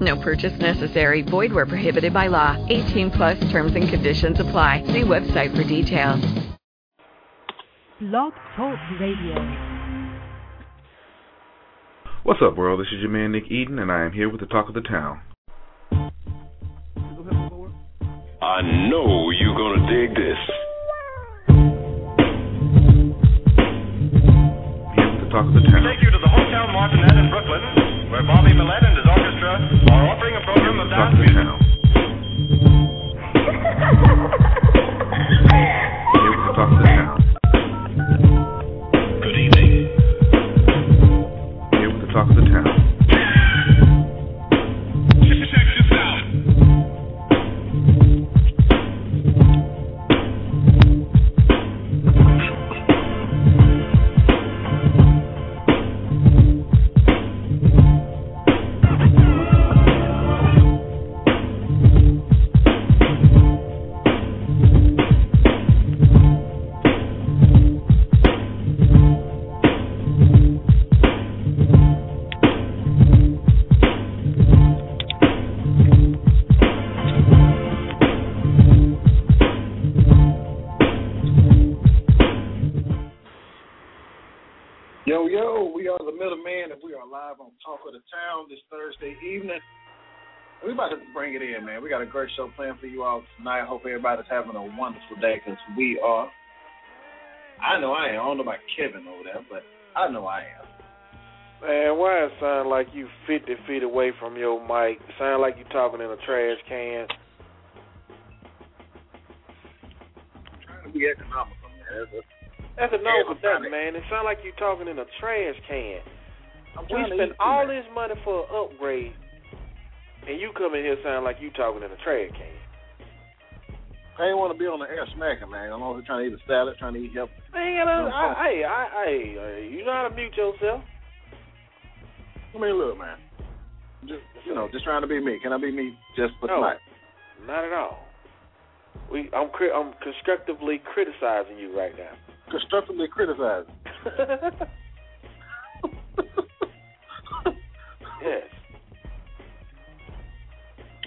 No purchase necessary. Void where prohibited by law. 18 plus terms and conditions apply. See website for details. Blog Talk Radio. What's up, world? This is your man Nick Eden, and I am here with the talk of the town. I know you're gonna dig this. Here with the talk of the town. Take you to the Hotel Martinet in Brooklyn, where Bobby Millett and his orchestra are offering a program of dance music. town. Here with the talk of the town. Good evening. Here with the talk of the town. This Thursday evening. We about to bring it in, man. We got a great show planned for you all tonight. Hope everybody's having a wonderful day because we are. I know I am. I don't know about Kevin over there, but I know I am. Man, why it sound like you 50 feet away from your mic? Sound like you talking in a trash can. I'm trying to be economical, man. That's a- That's a no for that, man. It sound like you talking in a trash can. We spend all this money for an upgrade, and you come in here sound like you talking in a trash can. I ain't want to be on the air smacking, man. I'm here trying to eat a salad, trying to eat healthy. Man, you know, I, I, I, I, you know how to mute yourself. I mean, look, man. Just you know, just trying to be me. Can I be me just for No. tonight? Not at all. We, I'm, I'm constructively criticizing you right now. Constructively criticize. yes.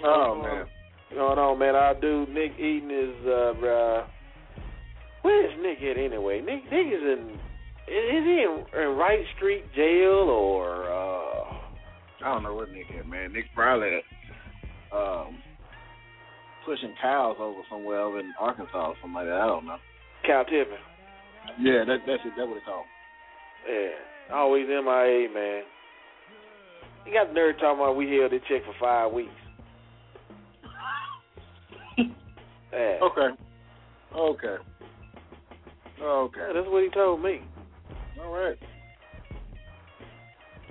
Oh man. No, no, man. Our dude Nick Eaton is uh, uh where is Nick at anyway? Nick Nick is in is he in, in Wright Street jail or uh I don't know what Nick is, man. Nick's probably um pushing cows over somewhere over in Arkansas or something like that. I don't know. Cow tipping. Yeah, that that's it. That's what it's called. Yeah. Always MIA, man. He got the nerve talking about we held this check for five weeks. Yeah. Okay. Okay. Okay. Yeah, that's what he told me. All right.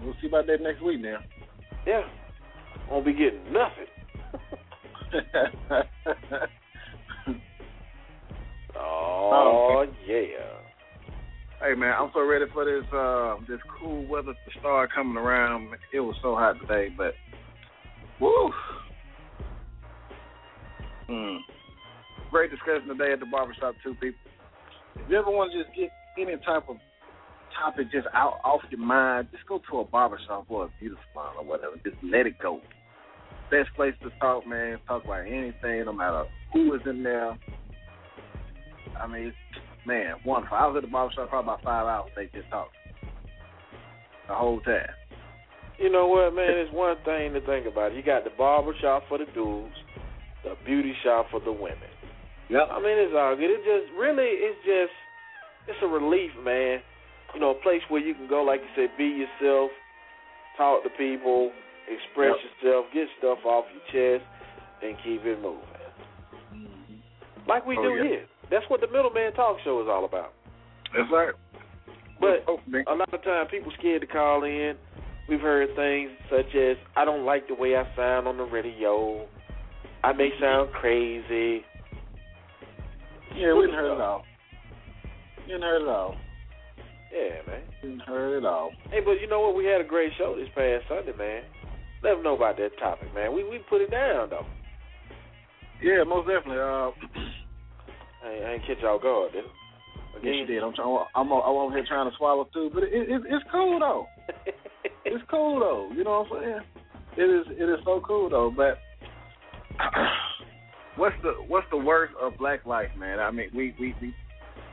We'll see about that next week now. Yeah. Won't be getting nothing. Oh, yeah. Hey man, I'm so ready for this uh this cool weather to start coming around. It was so hot today, but woo. Hmm. Great discussion today at the barbershop too, people. If you ever want to just get any type of topic just out off your mind, just go to a barbershop or a beauty salon or whatever. Just let it go. Best place to talk, man. Talk about anything, no matter who is in there. I mean, man, wonderful. I was at the barbershop probably about five hours. They just talked the whole time. You know what, man? It's one thing to think about. You got the barber shop for the dudes, the beauty shop for the women. Yep. I mean, it's all good. It just really, it's just, it's a relief, man. You know, a place where you can go, like you said, be yourself, talk to people, express Yep. yourself, get stuff off your chest, and keep it moving. Mm-hmm. Like we Oh, do yeah. here. That's what the Middleman Talk Show is all about. That's right. But Oh, a lot of time people scared to call in. We've heard things such as, I don't like the way I sound on the radio. I may sound crazy. Yeah, we done heard it all. Didn't hurt at all. Yeah, man. Didn't hurt at all. Hey, but you know what? We had a great show this past Sunday, man. Let them know about that topic, man. We we put it down though. Yeah, most definitely. Uh, I ain't, I ain't catch y'all guard, did I? yes, you did. I'm trying. I'm, I'm over here trying to swallow too, but it, it, it's cool though. It's cool though. You know what I'm saying? It is. It is so cool though. But what's the what's the worst of black life, man? I mean, we we we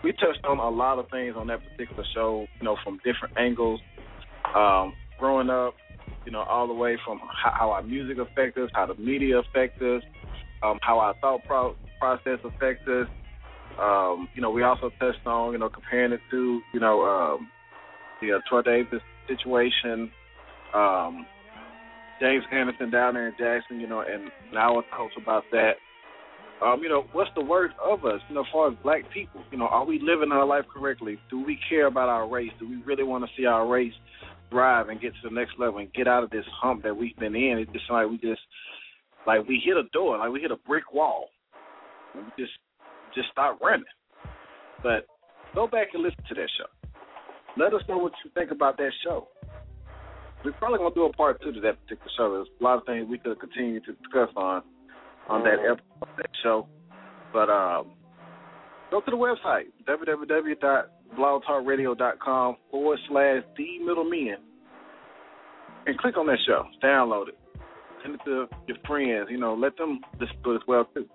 we touched on a lot of things on that particular show. You know, from different angles. Um, growing up, you know, all the way from how, how our music affects us, how the media affects us, um, how our thought pro- process affects us. Um, you know, we also touched on, you know, comparing it to, you know, um, the uh, Troy Davis situation, um, James Anderson down there in Jackson, you know, and now it's also about that. Um, you know, what's the worst of us, you know, as far as black people? You know, are we living our life correctly? Do we care about our race? Do we really want to see our race thrive and get to the next level and get out of this hump that we've been in? It's just like we just, like we hit a door, like we hit a brick wall. We just, just start running. But go back and listen to that show. Let us know what you think about that show. We're probably gonna do a part two to that particular show. There's a lot of things we could continue to discuss on on that episode of that show. But um, go to the website www.blogtalkradio.com forward slash the middlemen and click on that show. Download it. Send it to your friends. You know, let them listen to it as well too.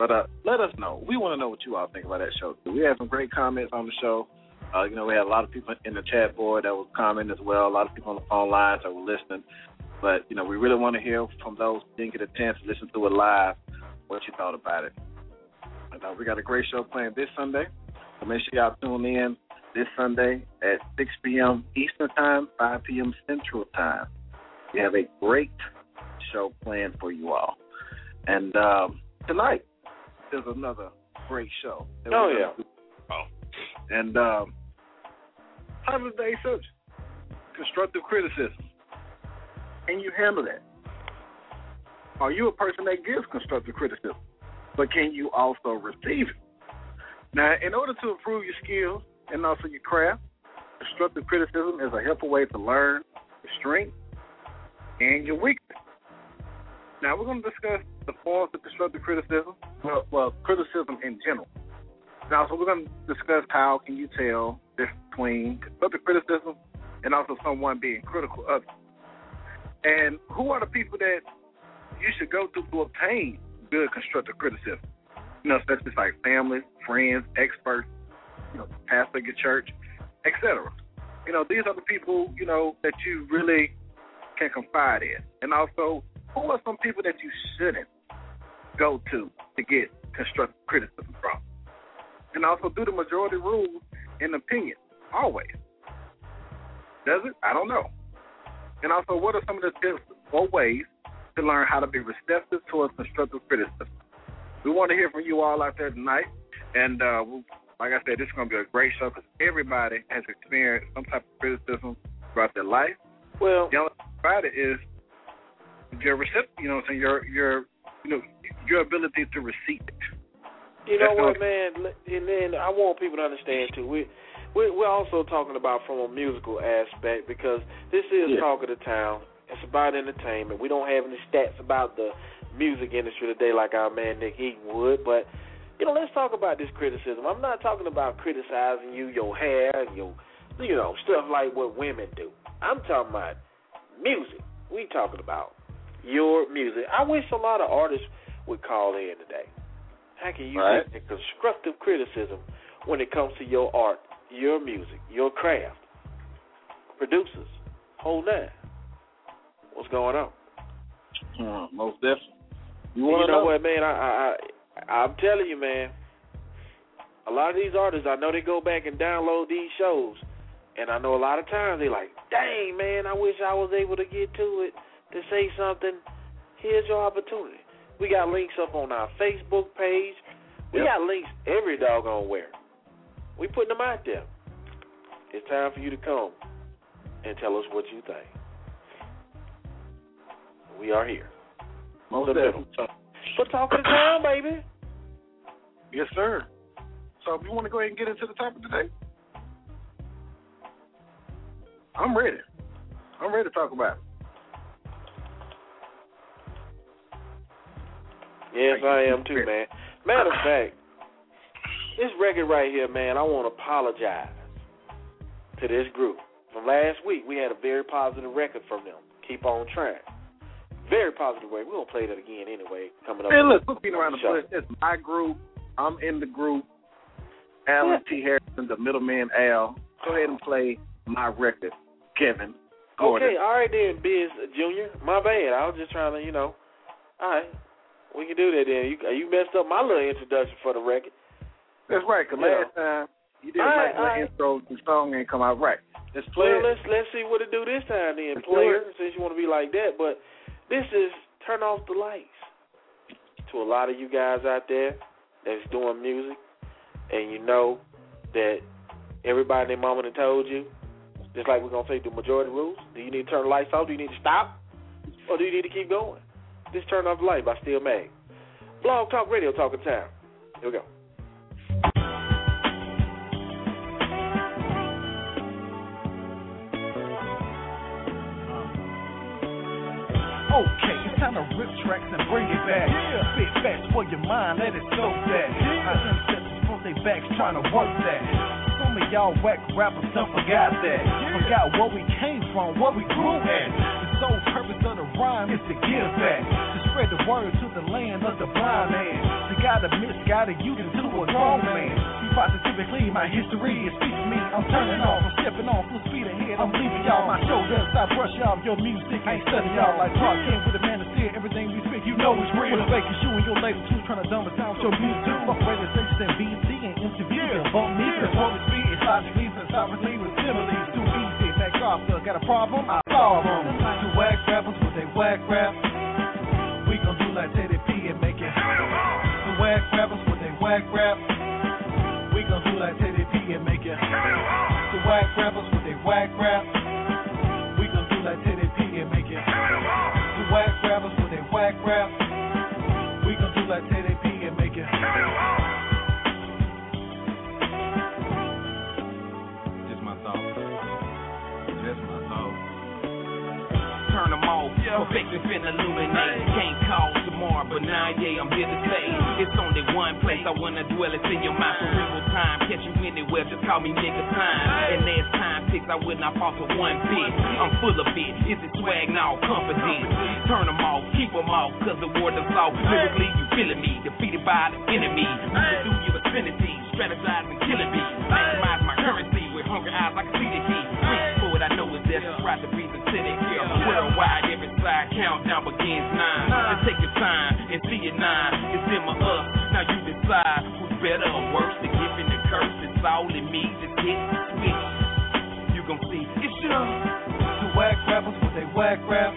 But uh, let us know. We want to know what you all think about that show. We had some great comments on the show. Uh, you know, we had a lot of people in the chat board that was commenting as well. A lot of people on the phone lines that were listening. But you know, we really want to hear from those who didn't get a chance to listen to it live. What you thought about it? And, uh, we got a great show playing this Sunday. So make sure y'all tune in this Sunday at 6 p.m. Eastern Time, 5 p.m. Central Time. We have a great show planned for you all. And um, tonight there's another great show. Oh, yeah. gonna. And um, title of the day subject: constructive criticism. Can you handle that? Are you a person that gives constructive criticism, but can you also receive it? Now, in order to improve your skills and also your craft, constructive criticism is a helpful way to learn your strength and your weakness. Now, we're going to discuss the forms of constructive criticism, well, well criticism in general. Now, so we're going to discuss how can you tell between constructive criticism and also someone being critical of you. And who are the people that you should go to to obtain good constructive criticism? You know, such as like family, friends, experts, you know, pastor your church, etc. You know, these are the people, you know, that you really can confide in. And also, who are some people that you shouldn't go to to get constructive criticism from? And also, do the majority rule in opinion, always. Does it? I don't know. And also, what are some of the tips or ways to learn how to be receptive towards constructive criticism? We want to hear from you all out there tonight. And uh, like I said, this is going to be a great show because everybody has experienced some type of criticism throughout their life. Well, The only thing about it is your receipt, you know, what I'm saying your your you know your ability to receive it. You know That's what, man? And then I want people to understand too. We we're, we're also talking about from a musical aspect because this is Yeah. talk of the town. It's about entertainment. We don't have any stats about the music industry today like our man Nick Eaton would, but you know, let's talk about this criticism. I'm not talking about criticizing you, your hair, your you know, stuff like what women do. I'm talking about music. We talking about your music. I wish a lot of artists would call in today. How can you Right. the constructive criticism when it comes to your art, your music, your craft? Producers, hold that. What's going on? Most definitely. You You to know what, man? I, I, I I'm telling you, man. A lot of these artists, I know they go back and download these shows, and I know a lot of times they're like, dang, man, I wish I was able to get to it to say something. Here's your opportunity. We got links up on our Facebook page. We Yep. got links every doggone where. We putting them out there. It's time for you to come and tell us what you think. We are here. Most the middle. Talking to town, baby. Yes, sir. So if you want to go ahead and get into the topic today, I'm ready. I'm ready to talk about it. Yes, I am too, man. Matter of fact, this record right here, man, I want to apologize to this group. From last week, we had a very positive record from them. Keep on trying. Very positive way. We're going to play that again anyway, coming up. Hey, look, we're beating around the show. It's my group. I'm in the group. Alan T. Harrison, the middleman Al. Go ahead and play my record, Kevin. Gordon. Okay, all right then, Biz Junior. My bad. I was just trying to, you know. All right, we can do that then. You you messed up my little introduction for the record. That's right, because Yeah. last time you did All a right, regular all right. intro, the song ain't come out right. Let's play Well, it. let's let's see what it do this time then, Let's player. Since you want to be like that, but this is turn off the lights. To a lot of you guys out there that's doing music, and you know that everybody their mama done told you, just like we're gonna say the majority rules. Do you need to turn the lights off? Do you need to stop, or do you need to keep going? Just turn off the light by Steel Mag. Blog Talk Radio, talking time. Here we go. Okay, it's time to rip tracks and bring it back. Spit facts for your mind, let it soak that. My ancestors front their backs trying to work that. Some of y'all whack rappers done forgot that. Forgot where we came from, where we grew at. The sole purpose of the rhyme is to give back. To spread the word to the land of the blind man. To guide a misguided youth into a grown man. Be positively, my history is speak for me. I'm turning off, I'm stepping on full speed ahead. I'm leaving y'all my shoulders. I brush off your music. I ain't studying y'all like Kent with a man to steer. Everything we speak, you know it's real. With a fake shoe and your lady too, trying to dumb us down with your music. Fuck radio stations and BT and MTV. Yeah. Bump me, yeah. before we speed. It's logically, philosophically, with similes. Look, got a problem? I solve them. To whack rappers with they whack rap. We gon' do like Teddy P and make it. To whack rappers with they whack rap. We gon' do like Teddy P and make it. To whack rappers with they whack rap. We gon' do like Teddy P and make it. To whack rappers with they whack rap. Them off, perfection finna illuminate. Can't call tomorrow, but now, yeah, I'm here to say it's only one place I wanna dwell. It's in your mind. Cerebral time, catch you anywhere. Just call me nigga time. And as time ticks, I will not fall for one bit. I'm full of it. Is it swag now? Confidence. Turn them off, keep them off, cause the word is off. Lyrically, you feeling me, defeated by the enemy. Moving through your vicinity, strategizing, killing me. Maximize my currency with hungry eyes, I can see the key. There. Subscribe to Reason City. Here, worldwide, every side countdown begins nine. Just take your time and see it nine. It's in my us. Now you decide who's better or worse. The gift and the curse. It's all in me. Just hit the. You gon' see it's your. To whack rappers with they whack rap.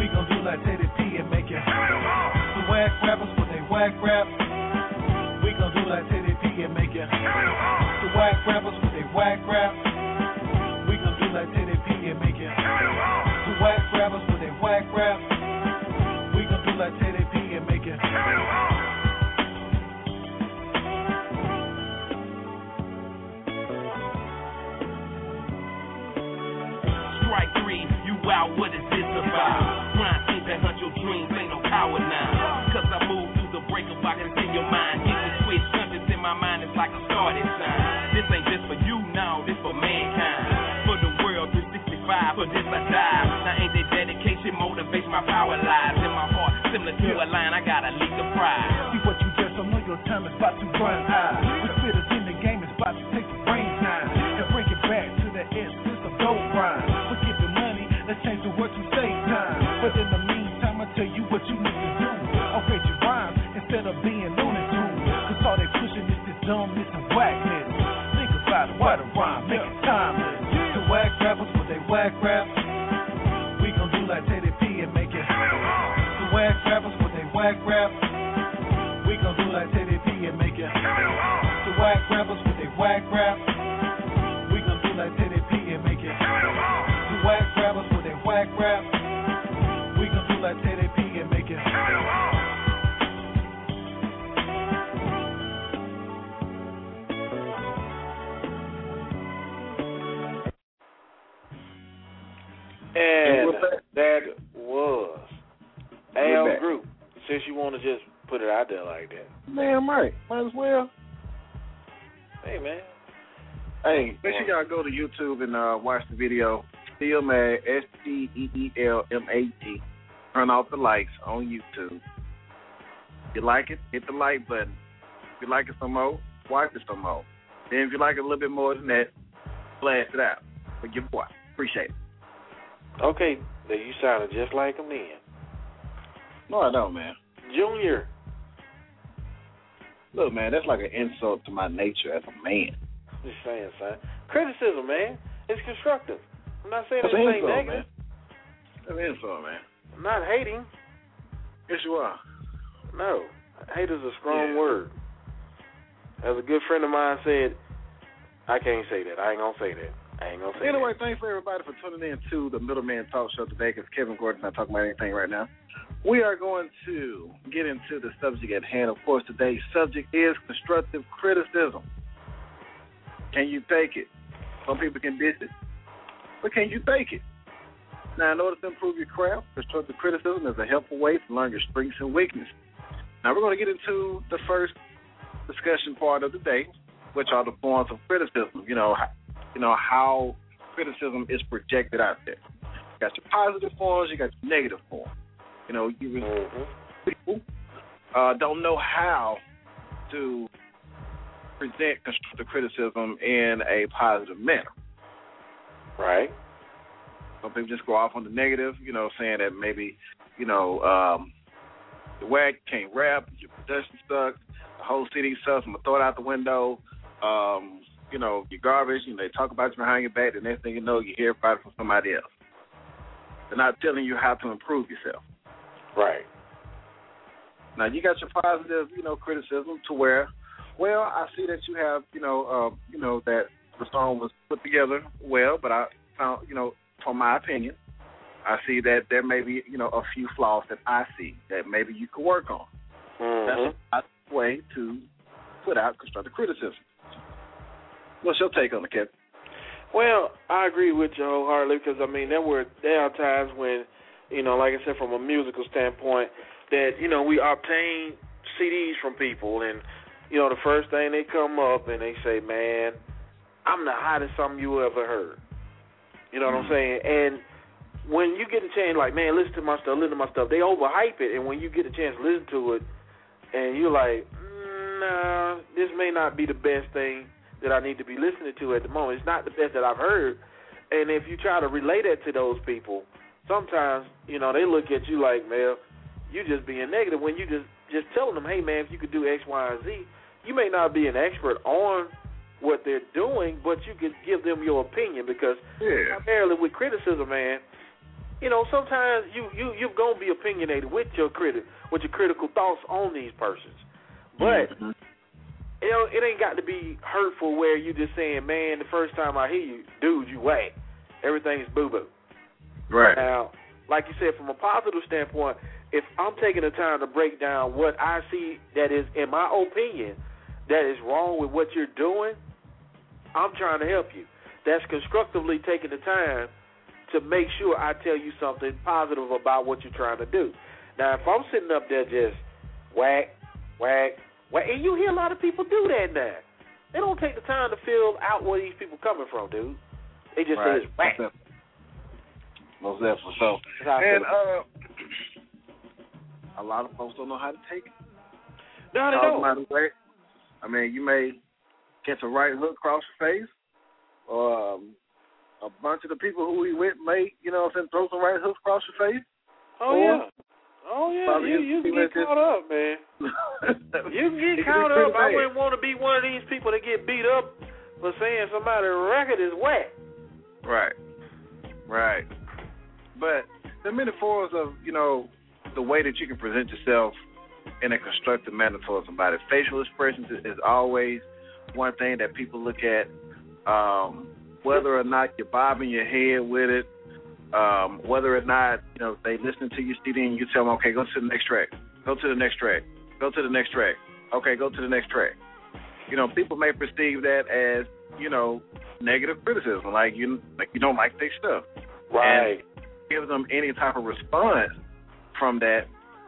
We gon' do like Teddy P and make it. To whack rappers with they whack rap. We gon' do like Teddy P and make it. To whack rappers with they whack rap. Rap. We gon' do like Teddy and make it. Strike three, you out, what is this about? Grind seems to hunt your dreams, ain't no power now. Cause I move through the breaker box, it's in your mind. Hit the switch, conscious in my mind, it's like a started sign. This ain't just for you now, this for mankind. For the world, 365, for this I die. Now ain't that dedication, motivates my power lies in my heart. Similar to a line, I got a leak of pride. See what you just don't know your time is about to run out. The spitters in the game is about to take the brain time And bring it back to the essence of dope rhyme. Forget the money, let's change the word to save time. But in the meantime, I tell you what you need to do. I'll Upgrade your rhymes instead of being Looney Tunes. Cause all they pushing is this dumbness and whackness. Think about it, why the rhyme make it timeless. The whack rappers with they whack rap. That was Al. Group. Since you want to just put it out there like that, Damn right. Might as well. hey man. Hey, make sure y'all go to YouTube and uh, watch the video. Steel Mag, S T E E L M A G. Turn off the lights on YouTube. If you like it, hit the like button. If you like it some more, watch it some more. Then if you like it a little bit more than that, blast it out. For your boy. Appreciate it. Okay, then you sounded just like him then. No, I don't, man. Junior. Look, man, that's like an insult to my nature as a man. Just saying, son. Criticism, man. It's constructive. I'm not saying That's anything insult, negative. man. That's an insult, man. I'm not hating. Yes, you are. No. Hate is a strong Yeah. word. As a good friend of mine said, I can't say that. I ain't gonna say that. I ain't gonna say Anyway, thanks for everybody for tuning in to the Middleman Talk Show today because Kevin Gordon's not talking about anything right now. We are going to get into the subject at hand. Of course, today's subject is constructive criticism. Can you take it? Some people can dish it, but can you take it? Now, in order to improve your craft, constructive criticism is a helpful way to learn your strengths and weaknesses. Now, we're going to get into the first discussion part of the day, which are the forms of criticism. You know, how, you know how criticism is projected out there. You got your positive forms, you got your negative forms. You know, you Mhm. people uh, don't know how to present constructive criticism in a positive manner. Right. Some people just go off on the negative, you know, saying that maybe, you know, um, the whack can't rap, your production sucks, the whole city sucks, I'm gonna throw it out the window. Um, you know, your garbage, you know, they talk about you behind your back, the next thing you know you hear about it from somebody else. They're not telling you how to improve yourself. Right. Now you got your positive, you know, criticism to where, well, I see that you have, you know, uh, you know that the song was put together well, but I found, you know, from my opinion, I see that there may be, you know, a few flaws that I see that maybe you could work on. Mhm. That's a way to put out constructive criticism. What's your take on it, Kevin? Well, I agree with you wholeheartedly because I mean there were there are times when, you know, like I said, from a musical standpoint, that you know we obtain CDs from people, and you know the first thing they come up and they say, "Man, I'm the hottest something you ever heard." You know what I'm saying? And when you get a chance, like, man, listen to my stuff, listen to my stuff. They overhype it, and when you get a chance to listen to it, and you're like, mm, nah, this may not be the best thing that I need to be listening to at the moment. It's not the best that I've heard. And if you try to relay that to those people, sometimes, you know, they look at you like, man, you just being negative when you just just telling them, hey man, if you could do X, Y, and Z, you may not be an expert on what they're doing, but you could give them your opinion because Yeah. primarily with criticism, man, you know, sometimes you you you're gonna be opinionated with your critic with your critical thoughts on these persons. But Mhm. You know, it ain't got to be hurtful where you just saying, Man, the first time I hear you, dude, you whack. Everything is boo boo. right. Now, like you said, from a positive standpoint, if I'm taking the time to break down what I see that is, in my opinion, that is wrong with what you're doing, I'm trying to help you. That's constructively taking the time to make sure I tell you something positive about what you're trying to do. Now, if I'm sitting up there just whack, whack, whack, and you hear a lot of people do that now. They don't take the time to feel out where these people coming from, dude. They just Right. say it's whack. Most definitely. So, That's how I and uh, a lot of folks don't know how to take it. no, they don't. I mean, you may catch a right hook across your face, or um, a bunch of the people who we with may, you know, what I'm saying, throw some right hooks across your face. Oh Or- yeah. Oh yeah. Probably You you can get caught up, man. You can get caught up. I wouldn't want to be one of these people that get beat up for saying somebody's record is whack. Right. Right. But the metaphors of, you know, the way that you can present yourself in a constructive manner towards somebody. Facial expressions is, is always one thing that people look at. Um, whether or not you're bobbing your head with it, um, whether or not, you know, they listen to your CD and you tell them, okay, go to the next track. Go to the next track. Go to the next track. Okay, go to the next track. You know, people may perceive that as, you know, negative criticism, like you like you don't like their stuff. Right. give them any type of response from that,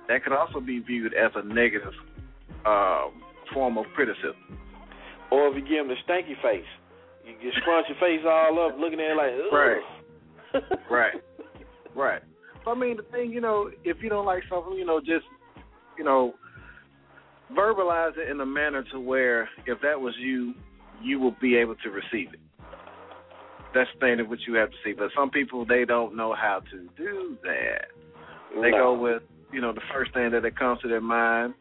that could also be viewed as a negative um, form of criticism. Or if you give them the stanky face, you just scrunch your face all up, looking at it like, Ugh. right, right, right. I mean, the thing, you know, if you don't like something, you know, just, you know, verbalize it in a manner to where if that was you, you will be able to receive it. That's the thing that what you have to see. But some people they don't know how to do that. They No. go with, you know, the first thing that it comes to their mind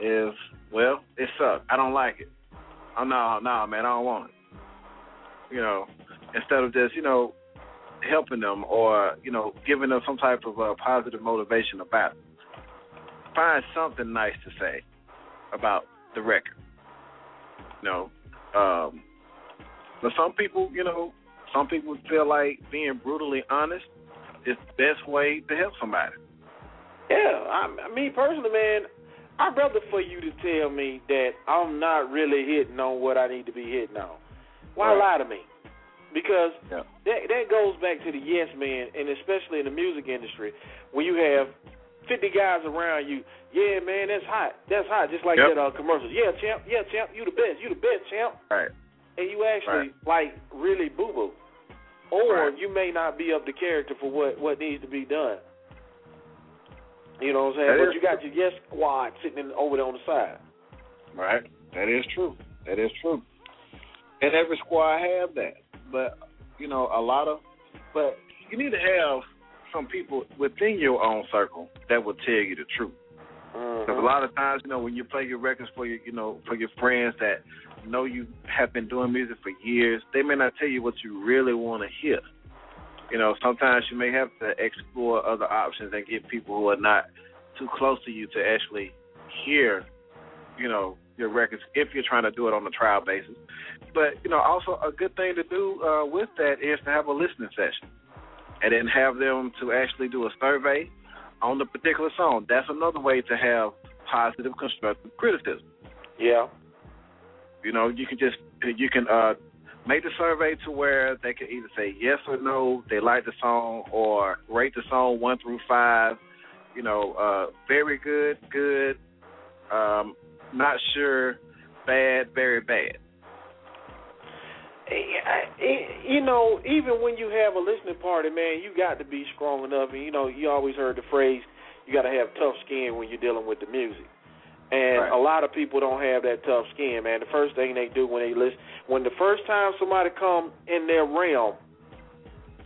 is, well, it sucks. I don't like it. Oh no, no, man, I don't want it. You know, instead of just, you know, helping them or, you know, giving them some type of uh, positive motivation about it. Find something nice to say about the record. You know, um, but some people, you know, some people feel like being brutally honest is the best way to help somebody. Yeah, I, I mean personally, man, I'd rather for you to tell me that I'm not really hitting on what I need to be hitting on. Why Right. lie to me? Because Yeah. that that goes back to the yes man, and especially in the music industry, when you have 50 guys around you. Yeah, man, that's hot. That's hot. Just like Yep. that uh, commercials. Yeah, champ. Yeah, champ. You the best. You the best, champ. Right. And you actually like really boo boo, or Right. you may not be up to character for what what needs to be done. You know what I'm saying? That but you got your yes squad sitting in, over there on the side. Right. That is true. That is true. And every squad have that. But you know, a lot of but you need to have some people within your own circle that will tell you the truth. Mm-hmm. Because a lot of times, you know, when you play your records for your, you know, for your friends that know you have been doing music for years, they may not tell you what you really want to hear. You know, sometimes you may have to explore other options and get people who are not too close to you to actually hear, you know, your records if you're trying to do it on a trial basis. But you know, also a good thing to do uh, with that is to have a listening session, and then have them to actually do a survey on the particular song. That's another way to have positive, constructive criticism. Yeah. You know, you can just you can uh, make the survey to where they can either say yes or no, they like the song, or rate the song one through five. You know, uh, very good, good, um, not sure, bad, very bad. You know, even when you have a listening party, man, you got to be strong enough. And you know, you always heard the phrase, "You got to have tough skin when you're dealing with the music." And Right. a lot of people don't have that tough skin, man. The first thing they do when they listen, when the first time somebody come in their realm,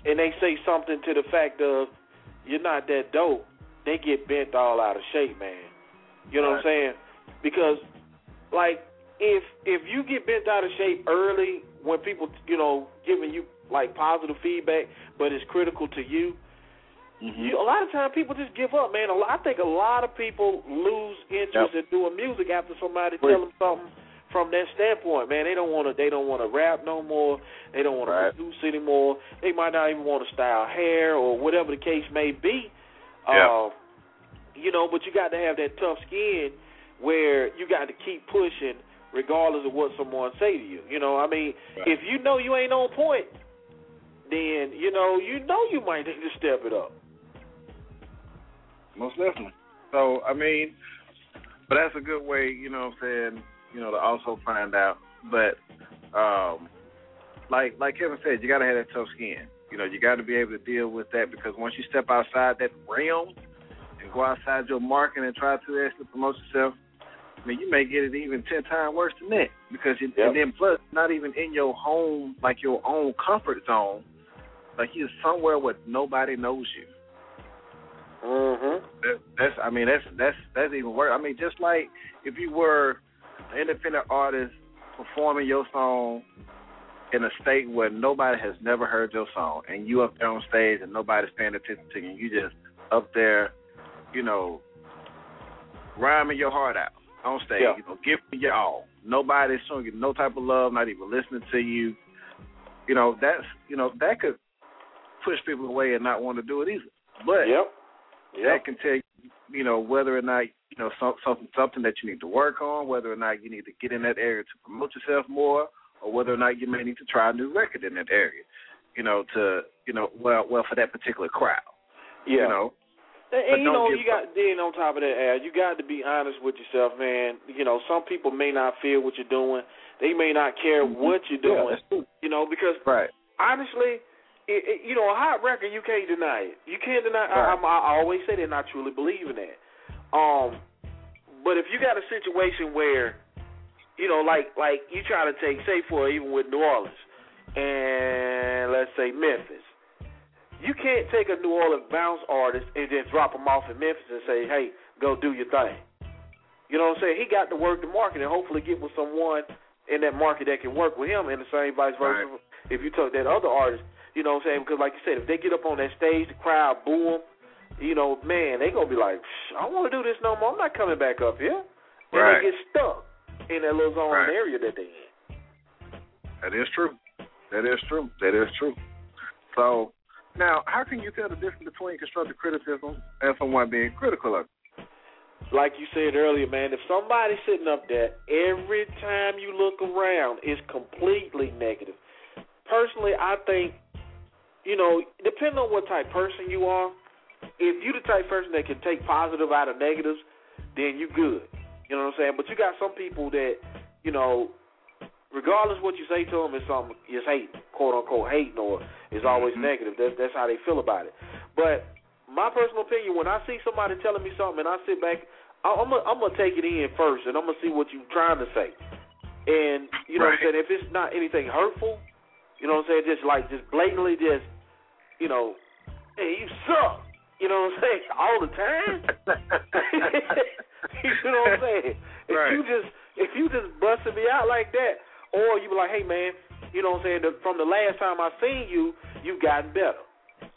and they say something to the fact of, "You're not that dope," they get bent all out of shape, man. You know what I'm saying? Because, like, if if you get bent out of shape early when people, you know, giving you like positive feedback, but it's critical to you, you a lot of times people just give up, man. A lot, I think a lot of people lose interest in doing music after somebody tell them something from that standpoint, man. They don't want to. They don't want to rap no more. They don't want to produce anymore. They might not even want to style hair or whatever the case may be. Yeah. Uh, you know, but you got to have that tough skin where you got to keep pushing regardless of what someone say to you. You know, I mean, Right. if you know you ain't on point, then you know you know you might need to step it up. Most definitely. So I mean, but that's a good way, you know what I'm saying, you know, to also find out. But um like like Kevin said, you gotta have that tough skin. You know, you gotta be able to deal with that because once you step outside that realm and go outside your market and try to actually promote yourself, I mean you may get it even ten times worse than that. Because you Yep. and then plus not even in your home like your own comfort zone. Like you're somewhere where nobody knows you. Mhm. That, that's I mean that's that's that's even worse. I mean just like if you were an independent artist performing your song in a state where nobody has never heard your song and you up there on stage and nobody's paying attention to you and you just up there, you know, rhyming your heart out on stage, Yeah. you know, giving your all. Nobody's showing you no type of love, not even listening to you. You know, that's you know, that could push people away and not want to do it either. But Yep. that can tell you, you know, whether or not you know some, something something that you need to work on, whether or not you need to get in that area to promote yourself more, or whether or not you may need to try a new record in that area. You know, to you know, well, well, for that particular crowd. Yeah. You know. And, you know, you got then on top of that, Al, you got to be honest with yourself, man. You know, some people may not feel what you're doing. They may not care what you're Mm-hmm. Yeah, doing. you know, because Right. honestly, it, it, you know, a hot record you can't deny it. You can't deny. Right. I, I, I always say that, and I truly believe in that. Um, but if you got a situation where, you know, like like you try to take, say for even with New Orleans, and let's say Memphis, you can't take a New Orleans bounce artist and then drop him off in Memphis and say, hey, go do your thing. You know what I'm saying? He got to work the market and hopefully get with someone in that market that can work with him, and the same vice versa. If you took that other artist, you know what I'm saying? Because like you said, if they get up on that stage, the crowd boo them. You know, man, they gonna be like, I don't want to do this no more. I'm not coming back up here. And Right. they get stuck in that little zone Right. area that they in. That is true. That is true. That is true. So now, how can you tell the difference between constructive criticism and someone being critical of? like you said earlier, man, if somebody's sitting up there, every time you look around, it's completely negative. Personally, I think, you know, depending on what type of person you are, if you the type of person that can take positive out of negatives, then you good. You know what I'm saying? But you got some people that, you know, regardless what you say to them, it's something is hate, quote unquote hating, or is always mm-hmm. negative. That's that's how they feel about it. But my personal opinion, when I see somebody telling me something, and I sit back, I- I'm gonna, I'm gonna take it in first, and I'm gonna see what you're trying to say. And you know what I'm saying? If it's not anything hurtful, you know what I'm saying? Just like just blatantly, just you know, hey, you suck. You know what I'm saying? All the time. you know what I'm saying? If Right. you just if you just busting me out like that, or you be like, hey man, you know what I'm saying? The, from the last time I seen you, you've gotten better.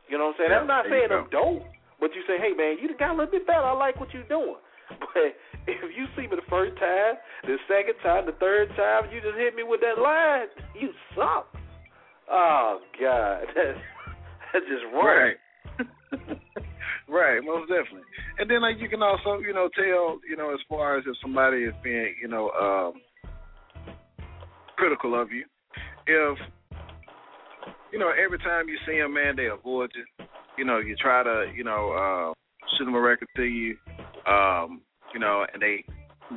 You know what I'm saying? Yeah, I'm not saying I'm dope, but you say, hey man, you got a little bit better. I like what you're doing. But if you see me the first time, the second time, the third time, you just hit me with that line, you suck. Oh God, that's that's just wrong. Right. right, most definitely. And then like you can also, you know, tell, you know, as far as if somebody is being, you know, um critical of you, if you know, every time you see them, man, they avoid you. You know, you try to, you know, uh shoot them a record to you, um, you know, and they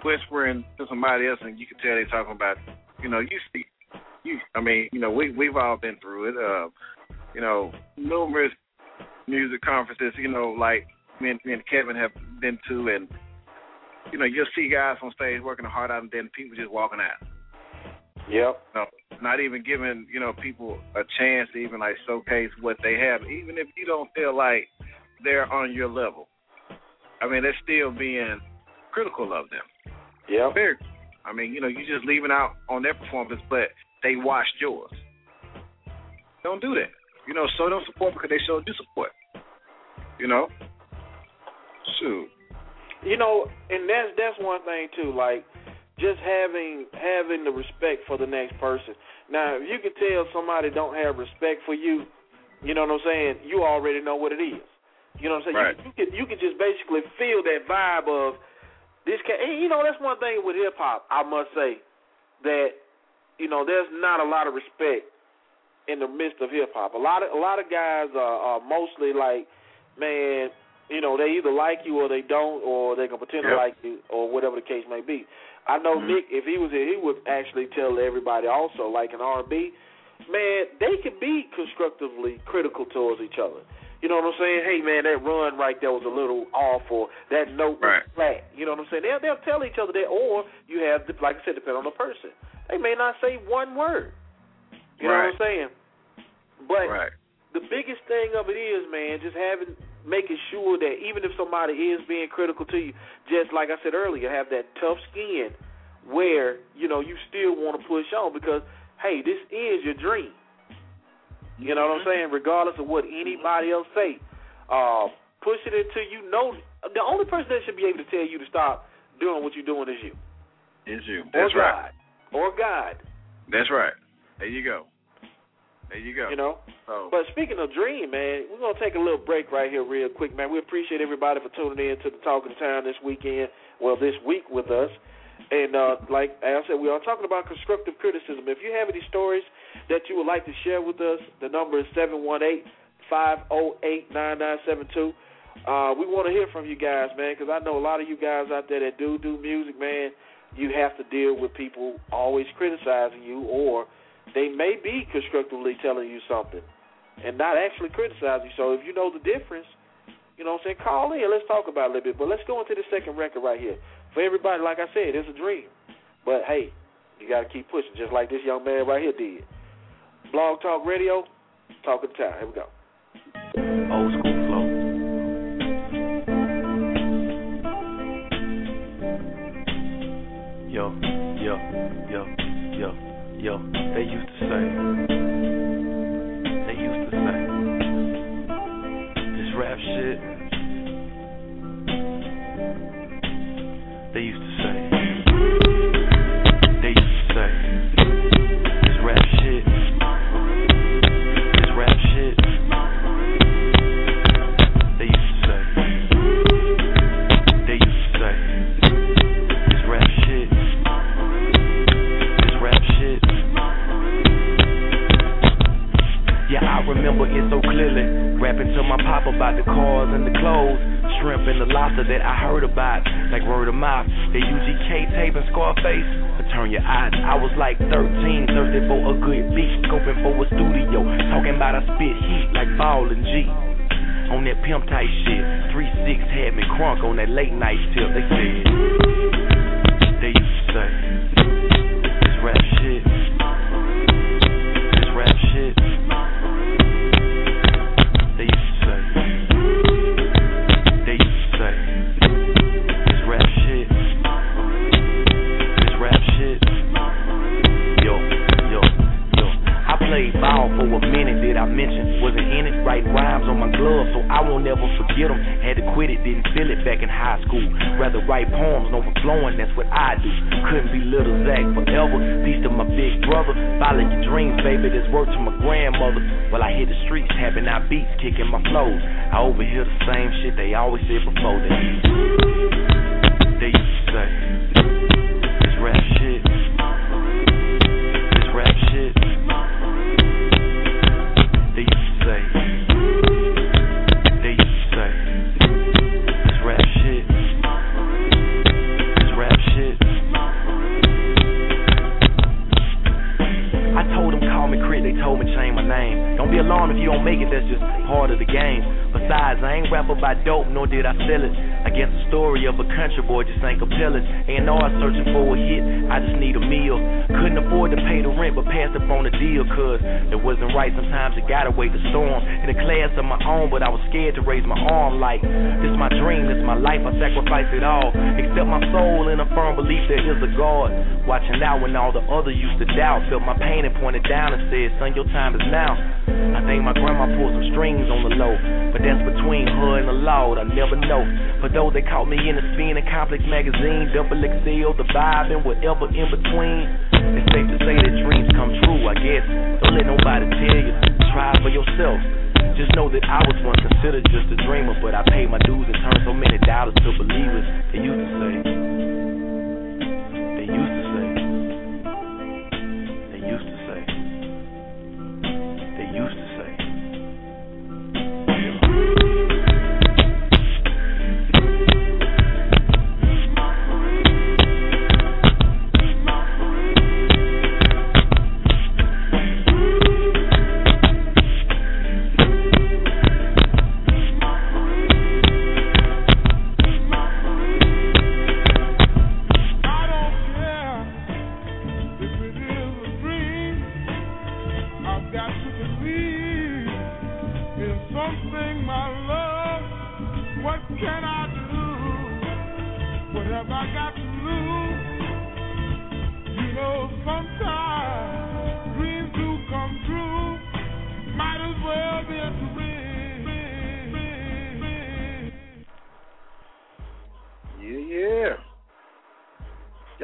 whispering to somebody else and you can tell they talking about you know, you see you I mean, you know, we we've all been through it. Uh, you know, numerous music conferences, you know, like me and, me and Kevin have been to, and you know, you'll see guys on stage working hard out, and then people just walking out. Yep. No, not even giving you know people a chance to even like showcase what they have, even if you don't feel like they're on your level. I mean, they're still being critical of them. Yep. Very. I mean, you know, you're just leaving out on their performance, but they watched yours. Don't do that. You know, show them support because they showed you support. You know? Shoot. You know, and that's that's one thing too. Like just having having the respect for the next person. Now, if you can tell somebody don't have respect for you, you know what I'm saying. You already know what it is. You know what I'm saying. Right. You, you can you can just basically feel that vibe of this. Can, and you know, that's one thing with hip hop. I must say that you know there's not a lot of respect in the midst of hip hop. A lot of a lot of guys are, are mostly like, man, you know, they either like you or they don't, or they can pretend to like you, or whatever the case may be. I know Mhm. Nick, if he was here, he would actually tell everybody also, like in R&B, man, they can be constructively critical towards each other. You know what I'm saying? Hey, man, that run right there was a little off, or that note was Right. flat. You know what I'm saying? They'll they'll tell each other that, or you have, the, like I said, depending on the person. They may not say one word. You know what I'm saying? But Right. the biggest thing of it is, man, just having making sure that even if somebody is being critical to you, just like I said earlier, have that tough skin where, you know, you still want to push on because hey, this is your dream. You know what I'm saying? Regardless of what anybody else say. Uh push it until you know the only person that should be able to tell you to stop doing what you're doing is you. Is you. Or That's God. right. Or God. That's right. There you go. There you go. You know? So But speaking of dream, man, we're gonna take a little break right here, real quick, man. We appreciate everybody for tuning in to the Talking Town this weekend. Well, this week with us, and uh, like I said, we are talking about constructive criticism. If you have any stories that you would like to share with us, the number is seven one eight 508-9972. Uh, we want to hear from you guys, man, because I know a lot of you guys out there that do do music, man. You have to deal with people always criticizing you, or they may be constructively telling you something and not actually criticizing you. So if you know the difference, you know what I'm saying, call in. Let's talk about it a little bit. But let's go into the second record right here. For everybody, like I said, it's a dream. But hey, you got to keep pushing, just like this young man right here did. Blog Talk Radio, talk of the town. Here we go. Old school yo. They used to say. Remember it so clearly. Rapping to my pop about the cars and the clothes. Shrimp and the lobster that I heard about. Like word of mouth. The UGK tape and Scarface. I turn your eyes. I was like 13, thirsty for a good beat. Scoping for a studio. Talking about I spit heat like Ball and G. On that pimp type shit. 3-6 had me crunk on that late night tip. They said. They used to say. Overflowing, that's what I do. Couldn't be little Zach forever. Peace to my big brother. Follow your dreams, baby, this work to my grandmother. While I hit the streets, tapping out beats, kicking my flows. I overhear the same shit they always said before they. They used to say, nor did I sell it. I guess the story of a country boy just ain't compelling. I searching for a hit, I just need a meal. Couldn't afford to pay the rent, but passed up on the deal, cause it wasn't right. Sometimes you gotta wait the storm. In a class of my own, but I was scared to raise my arm like, this my dream, this my life, I sacrifice it all. Except my soul in a firm belief that there is a God. Watching out when all the other used to doubt. Felt my pain and pointed down and said, son, your time is now. I think my grandma pulled some strings on the low, but that's between her and the Lord, I never know. For those that caught me in a spin and complex magazine, double XL, the vibe, and whatever in between. It's safe to say that dreams come true, I guess. Don't let nobody tell you, try for yourself. Just know that I was once considered just a dreamer, but I paid my dues and turned so many dollars to believers. They used to say,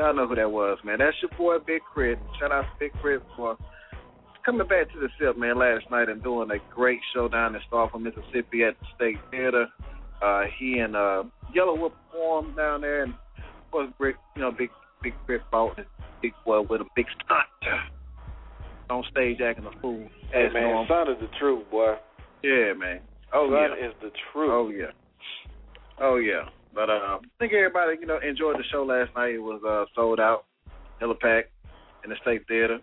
Y'all know who that was, man. That's your boy Big Crit. Shout out to Big K.R.I.T. for coming back to the SIP, man, last night and doing a great show down in Starkville, Mississippi at the State Theater. Uh, he and uh, Yelawolf performed down there, and of course, Big, you know, Big Big K.R.I.T. fought and Big Boy with a big stunt on stage acting a fool. Hey man, normal. son of the truth, boy. Yeah, man. Oh that yeah. is the truth. Oh yeah. Oh yeah. But uh, I think everybody, you know, enjoyed the show last night. It was uh, sold out, hella packed in the State Theater.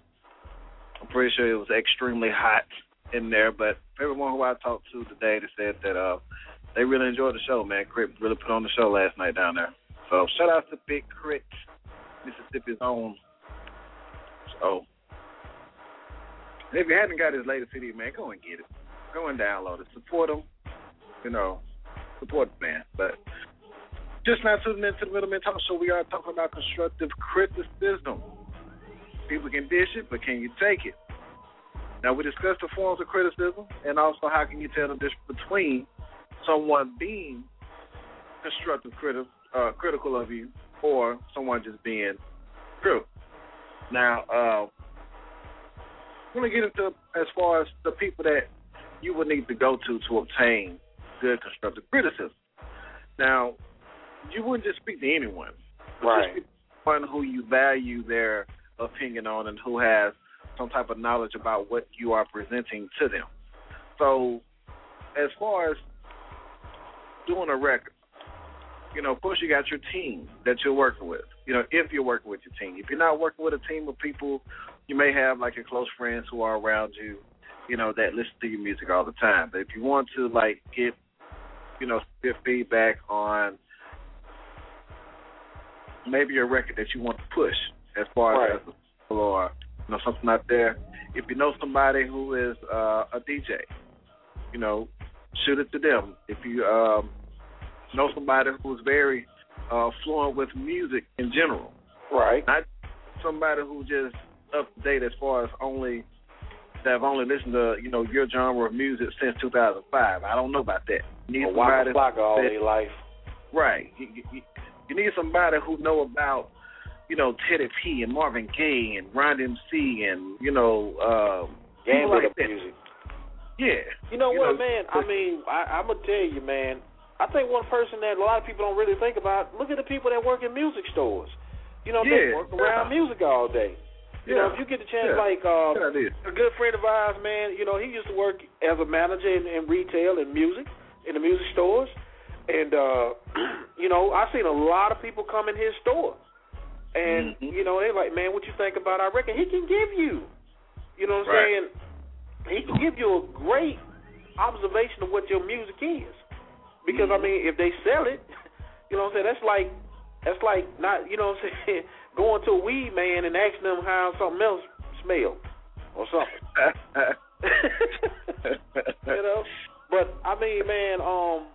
I'm pretty sure it was extremely hot in there, but everyone who I talked to today, they said that uh, they really enjoyed the show, man. K.R.I.T. really put on the show last night down there. So shout out to Big K.R.I.T., Mississippi's own. So if you haven't got his latest CD, man, go and get it. Go and download it. Support him. You know, support the man. But just now tuning into the Middleman Talk Show, we are talking about constructive criticism. People can dish it, but can you take it? Now we discussed the forms of criticism and also how can you tell the difference between someone being constructive criti- uh, critical of you or someone just being critical. Now, uh, I'm to get into as far as the people that you would need to go to to obtain good constructive criticism. Now, you wouldn't just speak to anyone. Right. Just someone who you value their opinion on and who has some type of knowledge about what you are presenting to them. So, as far as doing a record, you know, of course you got your team that you're working with. You know, if you're working with your team. If you're not working with a team of people, you may have like your close friends who are around you, you know, that listen to your music all the time. But if you want to like get, you know, get feedback on maybe a record that you want to push as far Right. as or you know something out there. If you know somebody who is uh, a DJ, you know, shoot it to them. If you um, know somebody who's very uh, fluent with music in general, Right. not somebody who just up to date as far as only that have only listened to you know your genre of music since 2005. I don't know about that. Need A Waka somebody Flocka all their life. Right. You, you, you need somebody who know about, you know, Teddy P and Marvin Gaye and Ron MC and you know, um, people Gambler like that. music. Yeah. You know You what, know, man? I mean, I, I'm gonna tell you, man. I think one person that a lot of people don't really think about. Look at the people that work in music stores. You know, they work around yeah. music all day. You know, if you get the chance, yeah. like uh, Good a good friend of ours, man. You know, he used to work as a manager in, in retail and music in the music stores, and uh, you know, I've seen a lot of people come in his store, and Mhm. you know, they're like, man, what you think about our record? He can give you, you know what I'm Right. saying? He can give you a great observation of what your music is, because I Mhm. mean, if they sell it, you know what I'm saying? That's like that's like not, you know what I'm saying, going to a weed man and asking them how something else smell or something. you know. But I mean, man, um,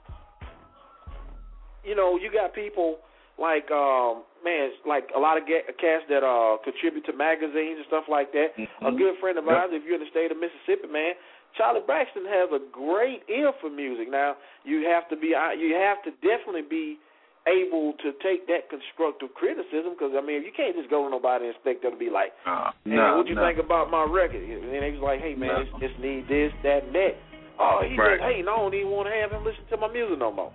you know, you got people like, um, man, like a lot of ga- cats that uh contribute to magazines and stuff like that. A Mhm. good friend of Yep. if you're in the state of Mississippi, man, Charlie Braxton has a great ear for music. Now, you have to be, you have to definitely be able to take that constructive criticism because I mean, you can't just go to nobody and expect them to be like, Uh, Hey, no, what you no. think about my record? And they was like, hey man, No. this need this, that, and that. Oh, he Right. just, hey, no, I don't even want to have him listen to my music no more.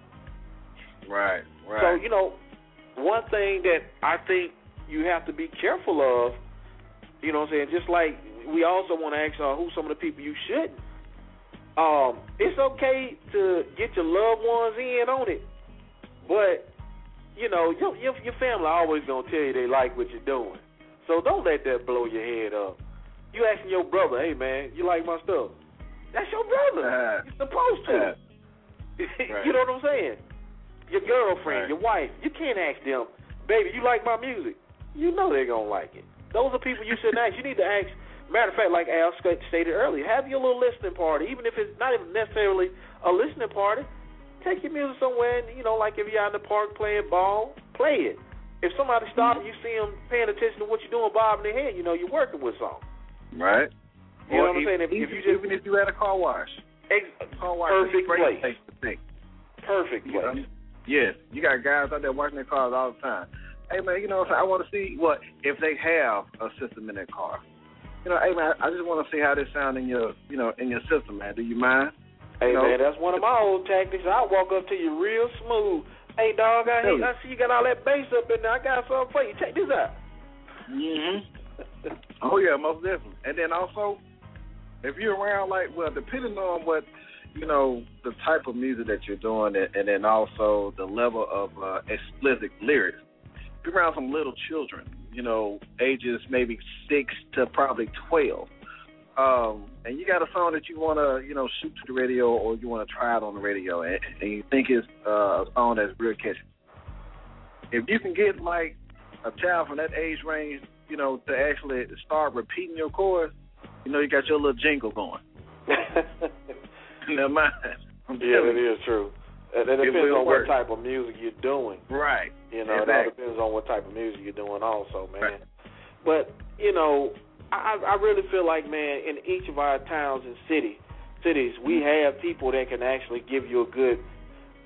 Right, right. So you know, one thing that I think you have to be careful of, you know, what I'm saying, just like we also want to ask uh, who some of the people you shouldn't. Um, it's okay to get your loved ones in on it, but you know, your your, your family always gonna tell you they like what you're doing. So don't let that blow your head up. You asking your brother, hey man, you like my stuff? That's your brother. Uh, You're supposed to. uh, you know what I'm saying? Your girlfriend, Right. your wife, you can't ask them, baby, you like my music? You know they're gonna like it. Those are people you shouldn't ask. You need to ask. Matter of fact, like Al sta- stated earlier, have your little listening party, even if it's not even necessarily a listening party. Take your music somewhere, and you know, like if you're out in the park playing ball, play it. If somebody stops and you see them paying attention to what you're doing, bobbing their head, you know you're working with something. right. You know what I'm saying? If- if you just- even if you at a car wash, Ex- car wash is a Perfect great place. to think. perfect You place. know? Yes, you got guys out there washing their cars all the time. Hey man, you know what I'm saying? I want to see what if they have a system in their car. You know, hey man, I just want to see how this sound in your, you know, in your system, man. Do you mind? Hey You know? man, that's one of my old tactics. I walk up to you real smooth. Hey dog, I, Tell I see you got all that bass up in there. I got something for you. Check this out. Mhm. Oh yeah, most definitely. And then also, if you're around, like, well, depending on what you know, the type of music that you're doing, and, and then also the level of uh, explicit lyrics. Be around some little children, you know, ages maybe six to probably twelve, um, and you got a song that you want to, you know, shoot to the radio or you want to try it on the radio, and, and you think it's uh, a song that's real catchy. If you can get like a child from that age range, you know, to actually start repeating your chorus, you know, you got your little jingle going. Never mind. I'm Yeah, that you. is true. And it It depends will on work. what type of music you're doing. Right. You know, it all depends on what type of music you're doing, also, man. Right. But you know, I I really feel like, man, in each of our towns and city cities, we Mm-hmm. have people that can actually give you a good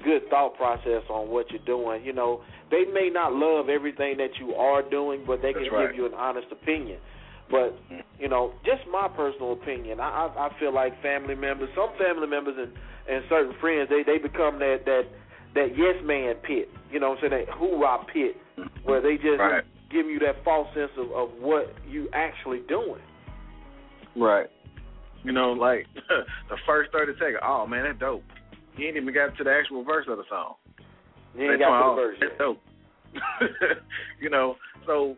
good thought process on what you're doing. You know, they may not love everything that you are doing, but they can right. give you an honest opinion. But you know, just my personal opinion, I I, I feel like family members, some family members and and certain friends, they they become that that that yes man pit. You know what I'm saying? That hoorah pit, where they just Right. give you that false sense of of what you actually doing. Right. You know, like the first thirty seconds. Oh man, that's dope. You ain't even got to the actual verse of the song. You ain't They got talking, the "Oh, verse That's dope. you know, so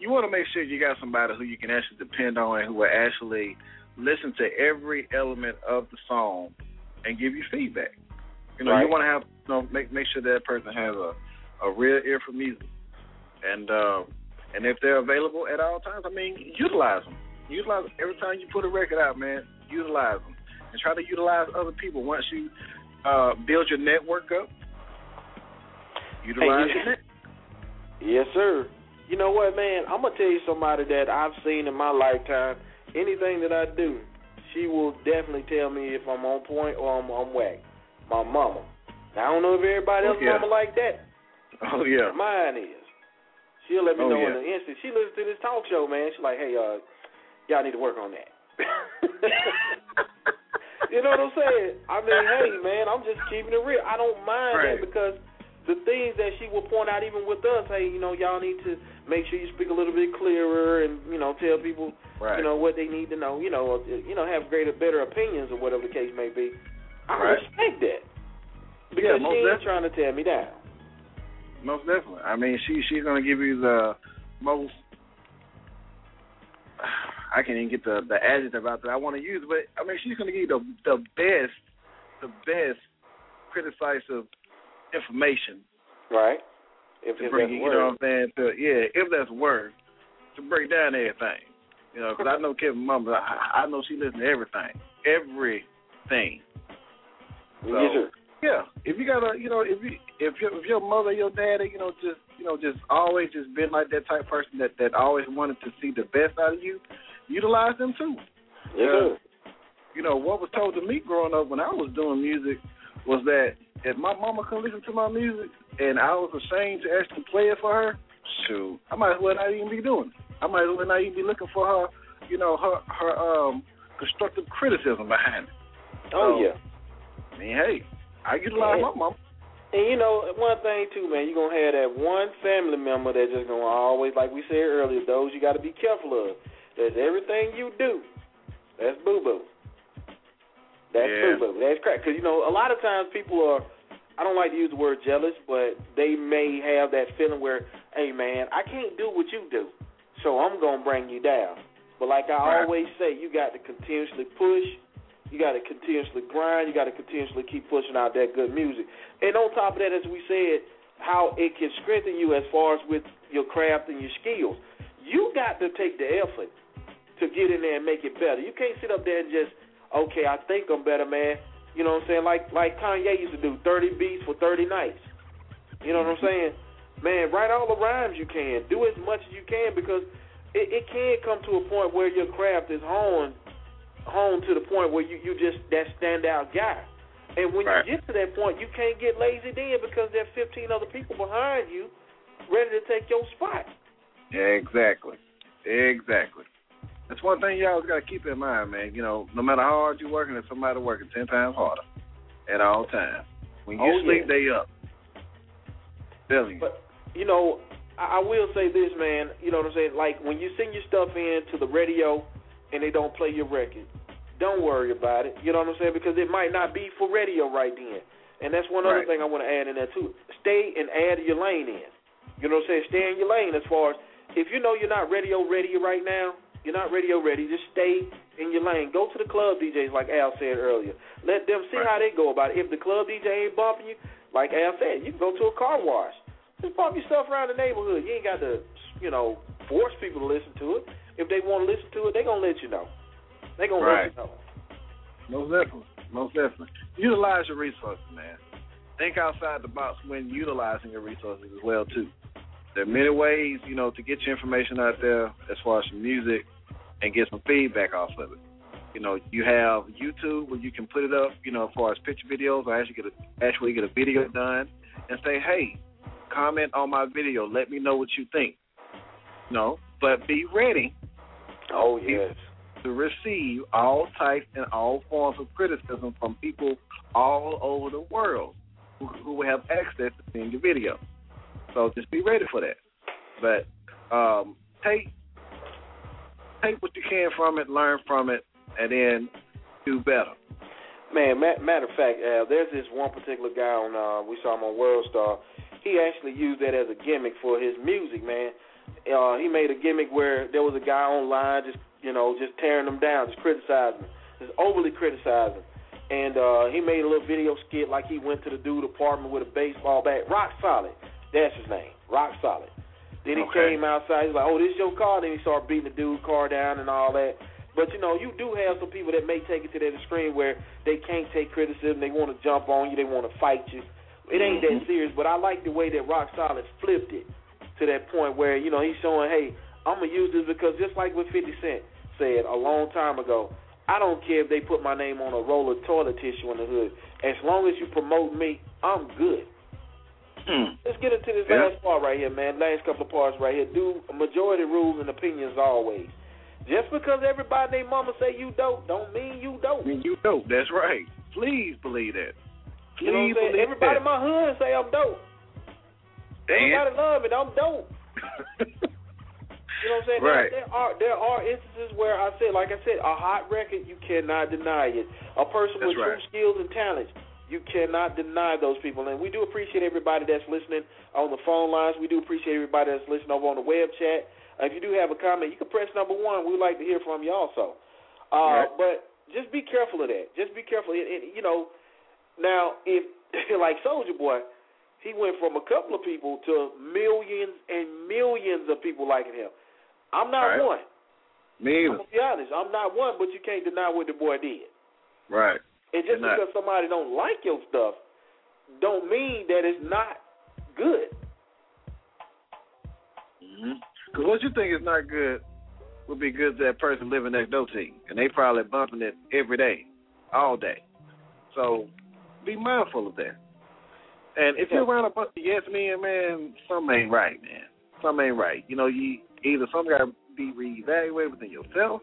you want to make sure you got somebody who you can actually depend on and who will actually listen to every element of the song and give you feedback. You know, Right. you want to have you know make make sure that person has a a real ear for music, and uh, and if they're available at all times, I mean, utilize them. Utilize them. every time you put a record out, man. Utilize them and try to utilize other people once you uh, build your network up. Utilize Hey, you- your net. Yes, sir. You know what, man? I'm gonna tell you somebody that I've seen in my lifetime. Anything that I do, she will definitely tell me if I'm on point or I'm, I'm whack. My mama. Now, I don't know if everybody Oh, else's yeah. mama like that. Oh yeah. Mine is. She'll let me Oh, know yeah. in an instant. She listens to this talk show, man. She's like, hey, uh, y'all need to work on that. you know what I'm saying? I mean, hey, man, I'm just keeping it real. I don't mind Right. that because the things that she will point out, even with us, hey, you know, y'all need to make sure you speak a little bit clearer and you know tell people, Right. you know, what they need to know. You know, you know, have greater, better opinions or whatever the case may be. I Right. respect that Yeah, because most she ain't definitely. trying to tear me down. Most definitely. I mean, she she's gonna give you the most. I can't even get the the adjective out that I want to use, but I mean, she's gonna give you the the best, the best criticize information Right. If, to if bring you, know what I'm saying? To yeah, if that's worth to break down everything. You know, because I know Kevin Mama, I, I know she listens to everything, everything. So, yeah, if you got a, you know, if you if your if your mother, your daddy, you know, just you know, just always just been like that type of person that that always wanted to see the best out of you, utilize them too. Yeah. sir. You know, what was told to me growing up when I was doing music was that if my mama couldn't listen to my music and I was ashamed to actually play it for her, shoot, I might as well not even be doing it. I might as well not even be looking for her, you know, her her um constructive criticism behind it. Oh So, yeah. I mean, hey, I utilize my mama. And you know, one thing too, man, you're gonna have that one family member that's just gonna always, like we said earlier, those you got to be careful of. That's everything you do. That's boo boo. That's Yeah. boo boo. That's crap. Because you know, a lot of times people are. I don't like to use the word jealous, but they may have that feeling where, hey man, I can't do what you do, so I'm gonna bring you down. But like I Right. always say, you got to continuously push. You got to continuously grind. You got to continuously keep pushing out that good music. And on top of that, as we said, how it can strengthen you as far as with your craft and your skills. You got to take the effort to get in there and make it better. You can't sit up there and just, okay, I think I'm better, man. You know what I'm saying? Like like Kanye used to do, 30 beats for 30 nights. You know what I'm mm-hmm. saying? Man, write all the rhymes you can. Do as much as you can because it, it can come to a point where your craft is honed honed to the point where you you just that standout guy. And when Right. you get to that point, you can't get lazy then because there are 15 other people behind you ready to take your spot. Exactly. Exactly. That's one thing you always got to keep in mind, man. You know, no matter how hard you're working, there's somebody working ten times harder at all times. When you Oh, sleep, yeah. they up. Telling you. But you know, I, I will say this, man. You know what I'm saying? Like when you send your stuff in to the radio and they don't play your record, don't worry about it. You know what I'm saying? Because it might not be for radio right then. And that's one other Right. thing I want to add in there too. Stay and add your lane in. You know what I'm saying? Stay in your lane as far as if you know you're not radio ready right now, you're not radio ready, just stay in your lane. Go to the club DJs like Al said earlier. Let them see how they go about it. If the club DJ ain't bumping you, like Al said, you can go to a car wash. Just bump your stuff around the neighborhood. You ain't got to, you know, force people to listen to it. If they want to listen to it, they gonna let you know. They gonna Right. let you know. Most definitely. Most definitely. Utilize your resources, man. Think outside the box when utilizing your resources as well too. There are many ways, you know, to get your information out there as far as your music and get some feedback off of it. You know, you have YouTube where you can put it up, you know, as far as picture videos or actually get a actually get a video done and say, Hey, comment on my video, let me know what you think. No, but be ready Oh yes. to receive all types and all forms of criticism from people all over the world who, who have access to seeing your video. So just be ready for that. But um, take take what you can from it, learn from it, and then do better. Man, matter of fact, Al, there's this one particular guy on uh, we saw him on World Star. He actually used that as a gimmick for his music, man. Uh, he made a gimmick where there was a guy online just you know just tearing them down, just criticizing, them, just overly criticizing. And uh, he made a little video skit like he went to the dude apartment with a baseball bat, rock solid. That's his name, rock solid. Then he Okay. came outside. He's like, "Oh, this is your car?" Then he started beating the dude's car down and all that. But you know, you do have some people that may take it to that extreme where they can't take criticism. They want to jump on you. They want to fight you. It ain't that mm-hmm. serious. But I like the way that Rock Solid flipped it to that point where you know he's showing, hey, I'm gonna use this because just like what 50 Cent said a long time ago, I don't care if they put my name on a roll of toilet tissue in the hood. As long as you promote me, I'm good. Hmm. Let's get into this Yeah. last part right here, man. Last couple of parts right here. Do majority rules and opinions always. Just because everybody their mama say you dope, don't mean you dope. Mean, you dope. That's right. Please believe that. Please You know what I'm saying? Everybody in my hood say I'm dope. Everybody love it. I'm dope. You know what I'm saying? Right. There, there are there are instances where I said, like I said, a hot record you cannot deny it. A person That's with right. true skills and talents, you cannot deny those people. And we do appreciate everybody that's listening on the phone lines. We do appreciate everybody that's listening over on the web chat. Uh, if you do have a comment, you can press number one. We'd like to hear from you also. Uh, Right. But just be careful of that. Just be careful. It, it, you know, now if like Soldier Boy, he went from a couple of people to millions and millions of people liking him. I'm not Right. one. Me I'm gonna be honest. I'm not one, but you can't deny what the boy did. Right. And just because somebody don't like your stuff, don't mean that it's not good. Mm-hmm. Because what you think is not good would be good to that person living next door to you, and they probably bumping it every day, all day. So be mindful of that. And if you're around a bunch of yes men, man, something ain't right, man. Something ain't right. You know, you either some got to be reevaluated within yourself,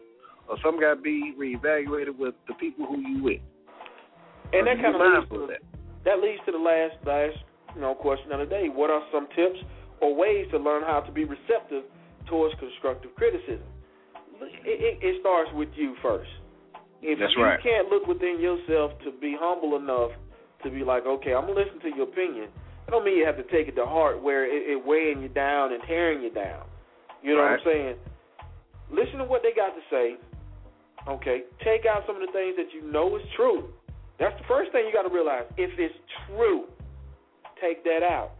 or some got to be reevaluated with the people who you with. And that kind of leads to that. that leads to the last last you know question of the day. What are some tips or ways to learn how to be receptive towards constructive criticism? It, it, it starts with you first. If That's you right. can't look within yourself to be humble enough to be like, okay, I'm gonna listen to your opinion. I don't mean you have to take it to heart where it, it weighing you down and tearing you down. You know what I'm saying? Listen to what they got to say. Okay, take out some of the things that you know is true. That's the first thing you got to realize. If it's true, take that out.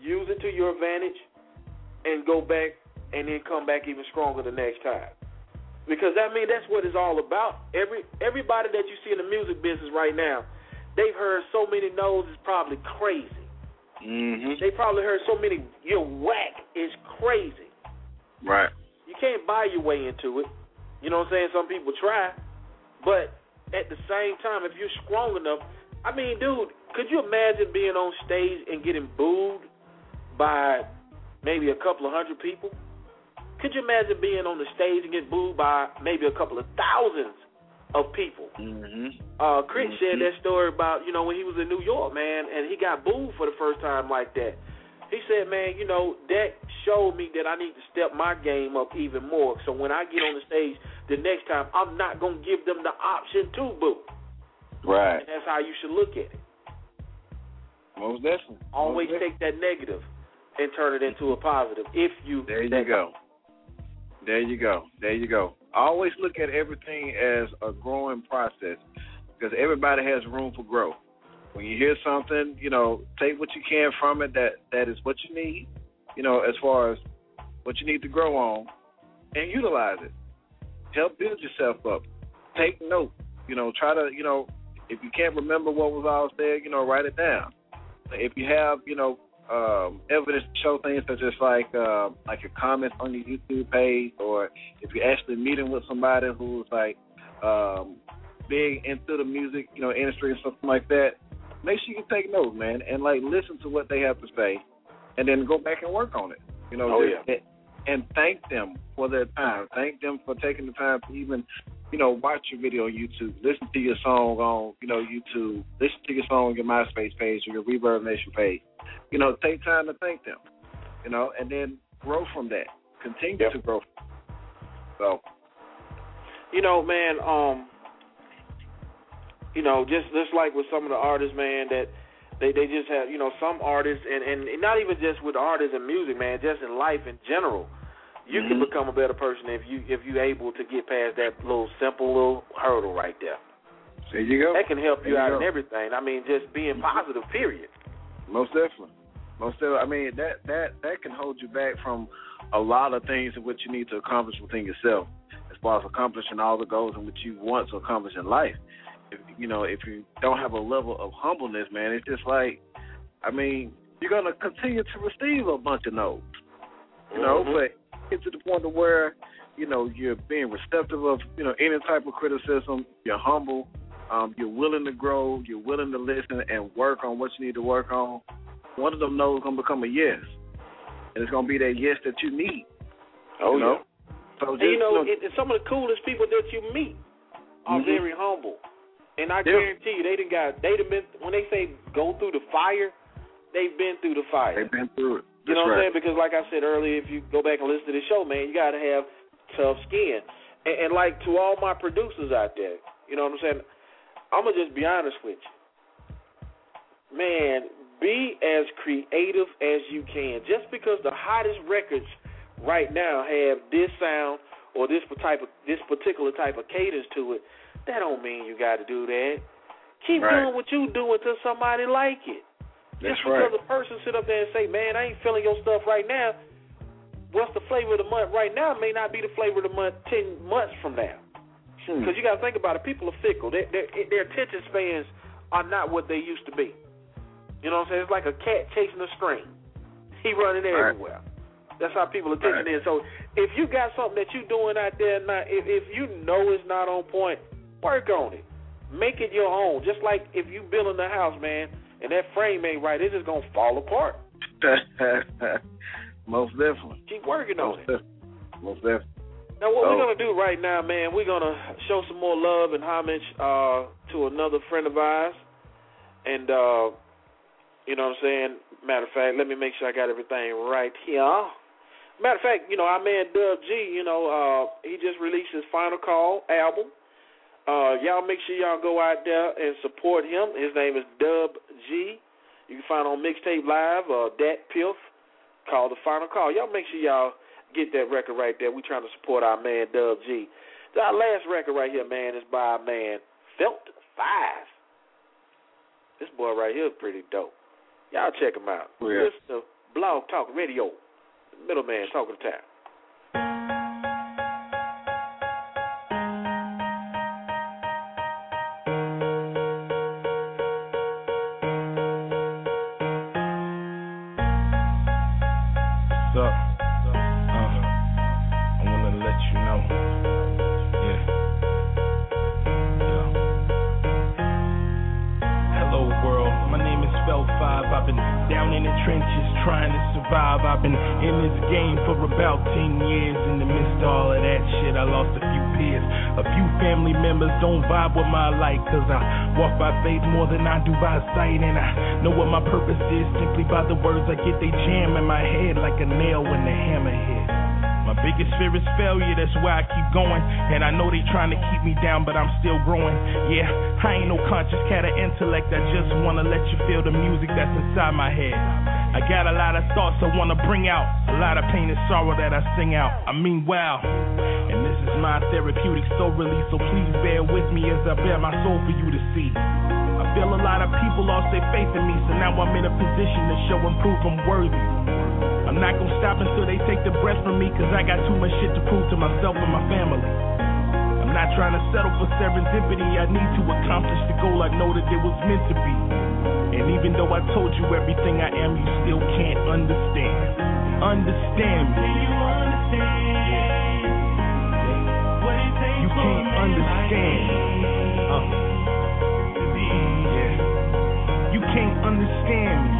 Use it to your advantage, and go back, and then come back even stronger the next time. Because I mean that's what it's all about. Every everybody that you see in the music business right now, they've heard so many no's it's probably crazy. Mm-hmm. They probably heard so many you're whack is crazy. Right. You can't buy your way into it. You know what I'm saying? Some people try, but at the same time, if you're strong enough, I mean, dude, could you imagine being on stage and getting booed by maybe a couple of hundred people? Could you imagine being on the stage and getting booed by maybe a couple of thousands of people? Mm-hmm. Uh, Chris shared that story about you know when he was in New York, man, and he got booed for the first time like that. He said, man, you know, that showed me that I need to step my game up even more. So when I get on the stage the next time, I'm not gonna give them the option to boo. Right. And that's how you should look at it. Most definitely. Always take that negative and turn it into a positive. If you There you go. There you go. There you go. Always look at everything as a growing process because everybody has room for growth. When you hear something, you know, take what you can from it that that is what you need, you know, as far as what you need to grow on and utilize it. Help build yourself up. Take note. You know, try to, you know, if you can't remember what was all said, you know, write it down. If you have, you know, um, evidence to show things such as like uh, like your comments on your YouTube page, or if you're actually meeting with somebody who's like um, big into the music, you know, industry and something like that, make sure you take notes, man, and like listen to what they have to say, and then go back and work on it. You know, Oh, just- and thank them for their time. Thank them for taking the time to even, you know, watch your video on YouTube, listen to your song on, you know, YouTube, listen to your song on your MySpace page or your Reverb Nation page. You know, take time to thank them. You know, and then grow from that. Continue to grow. So You know, man, um you know, just just like with some of the artists, man, that they they just have, you know, some artists and and not even just with artists and music, man, just in life in general. You can Mhm. become a better person if you if you're able to get past that little simple little hurdle right there. there you go. That can help you There out go. in everything. I mean, just being positive, period. Most definitely. Most definitely. I mean that that that can hold you back from a lot of things in which you need to accomplish within yourself, as far as accomplishing all the goals in which you want to accomplish in life. If you know, if you don't have a level of humbleness, man, it's just like, I mean, you're gonna continue to receive a bunch of no's, you know. Mhm. But get to the point of where, you know, you're being receptive of, you know, any type of criticism. You're humble. Um, you're willing to grow. You're willing to listen and work on what you need to work on. One of them no's gonna become a yes, and it's gonna be that yes that you need. Oh you know? yeah. So And you know, you it, some of the coolest people that you meet are Mhm. very humble, and I Yeah. guarantee you, they didn't got they done been when they say go through the fire, they've been through the fire. they've been through it. You know what I'm saying? Because like I said earlier, if you go back and listen to the show, man, you got to have tough skin. And, and like to all my producers out there, you know what I'm saying? I'm gonna just be honest with you, man. Be as creative as you can. Just because the hottest records right now have this sound or this type of this particular type of cadence to it, that don't mean you got to do that. Keep Right. doing what you do until somebody like it. That's Just right. because a person sit up there and say, "Man, I ain't feeling your stuff right now," what's the flavor of the month right now may not be the flavor of the month ten months from now. Hmm. Because you got to think about it. People are fickle. Their, their their attention spans are not what they used to be. You know what I'm saying? It's like a cat chasing a string. He running Right. everywhere. That's how people attention Right. is. So if you got something that you doing out there, not if if you know it's not on point, work on it. Make it your own. Just like if you building a house, man, and that frame ain't right, it's just gonna fall apart. Most definitely. Keep working on Most it. definitely. Most definitely. Now, what Oh. we're gonna do right now, man, we're gonna show some more love and homage uh, to another friend of ours, and uh, you know what I'm saying. Matter of fact, let me make sure I got everything right here. Matter of fact, you know our man Dub G, you know, uh, he just released his Final Call album. Uh, y'all make sure y'all go out there and support him. His name is Dub G. You can find on Mixtape Live, uh, DatPiff, called The Final Call. Y'all make sure y'all get that record right there. We trying to support our man Dub G. Our last record right here, man, is by our man Felt Five. This boy right here is pretty dope. Y'all check him out. Oh, yeah. Listen to Blog Talk Radio. Middleman talking to family members don't vibe with my light, cause I walk by faith more than I do by sight. And I know what my purpose is simply by the words I get, they jam in my head like a nail when the hammer hits. My biggest fear is failure, that's why I keep going. And I know they trying to keep me down, but I'm still growing. Yeah, I ain't no conscious cat of intellect. I just wanna let you feel the music that's inside my head. I got a lot of thoughts I wanna bring out, a lot of pain and sorrow that I sing out. I mean, wow. And is my therapeutic soul release, so please bear with me as I bear my soul for you to see. I feel a lot of people lost their faith in me, so now I'm in a position to show and prove I'm worthy. I'm not gonna stop until they take the breath from me, cause I got too much shit to prove to myself and my family. I'm not trying to settle for serendipity, I need to accomplish the goal I know that it was meant to be. And even though I told you everything I am, you still can't understand. Understand me. You understand? Understand. Uh. Yeah. You can't understand me.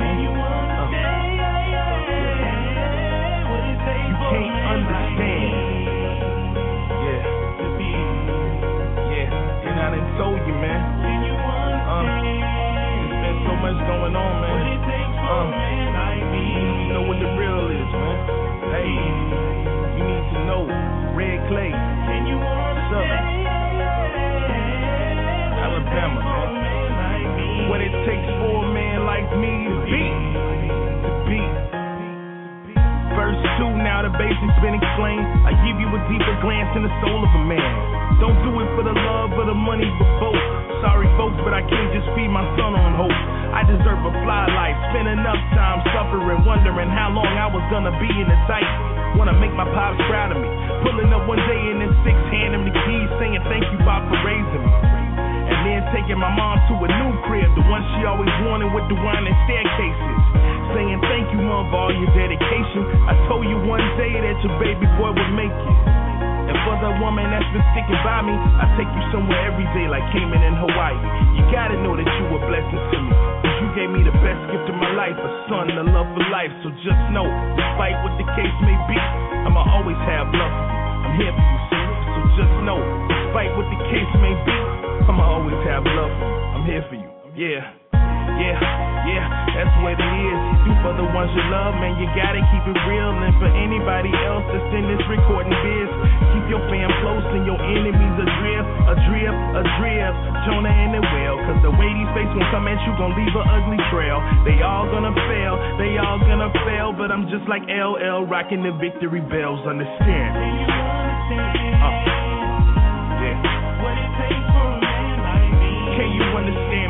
2, now the basics been explained. I give you a deeper glance in the soul of a man. Don't do it for the love or the money, but both. Sorry, folks, but I can't just feed my son on hope. I deserve a fly life. Spend enough time suffering, wondering how long I was gonna be in the tight. Wanna make my pops proud of me. Pulling up one day in his six, hand him the keys, saying thank you, Bob, for raising me. And then taking my mom to a new crib, the one she always wanted with the winding staircases. Saying thank you, mom, for all your dedication. I told you one day that your baby boy would make it. And for the woman that's been sticking by me, I take you somewhere every day like Cayman in Hawaii. You gotta know that you a blessing to me. Cause you gave me the best gift of my life, a son, a love for life. So just know, despite what the case may be, I'ma always have love. I'm here for you, see? So just know, despite what the case may be, I'ma always have love for you. I'm here for you. Yeah. Yeah, yeah, that's what it is. Do for the ones you love, man, you gotta keep it real. And for anybody else that's in this recording biz, keep your fam close and your enemies adrift, adrift, adrift. Jonah in the whale, cause the way these faces gon' come at you gon' leave an ugly trail. They all gonna fail, they all gonna fail, but I'm just like LL rocking the victory bells, understand? Can you understand? Uh, yeah. What it takes for a man like me. Can you understand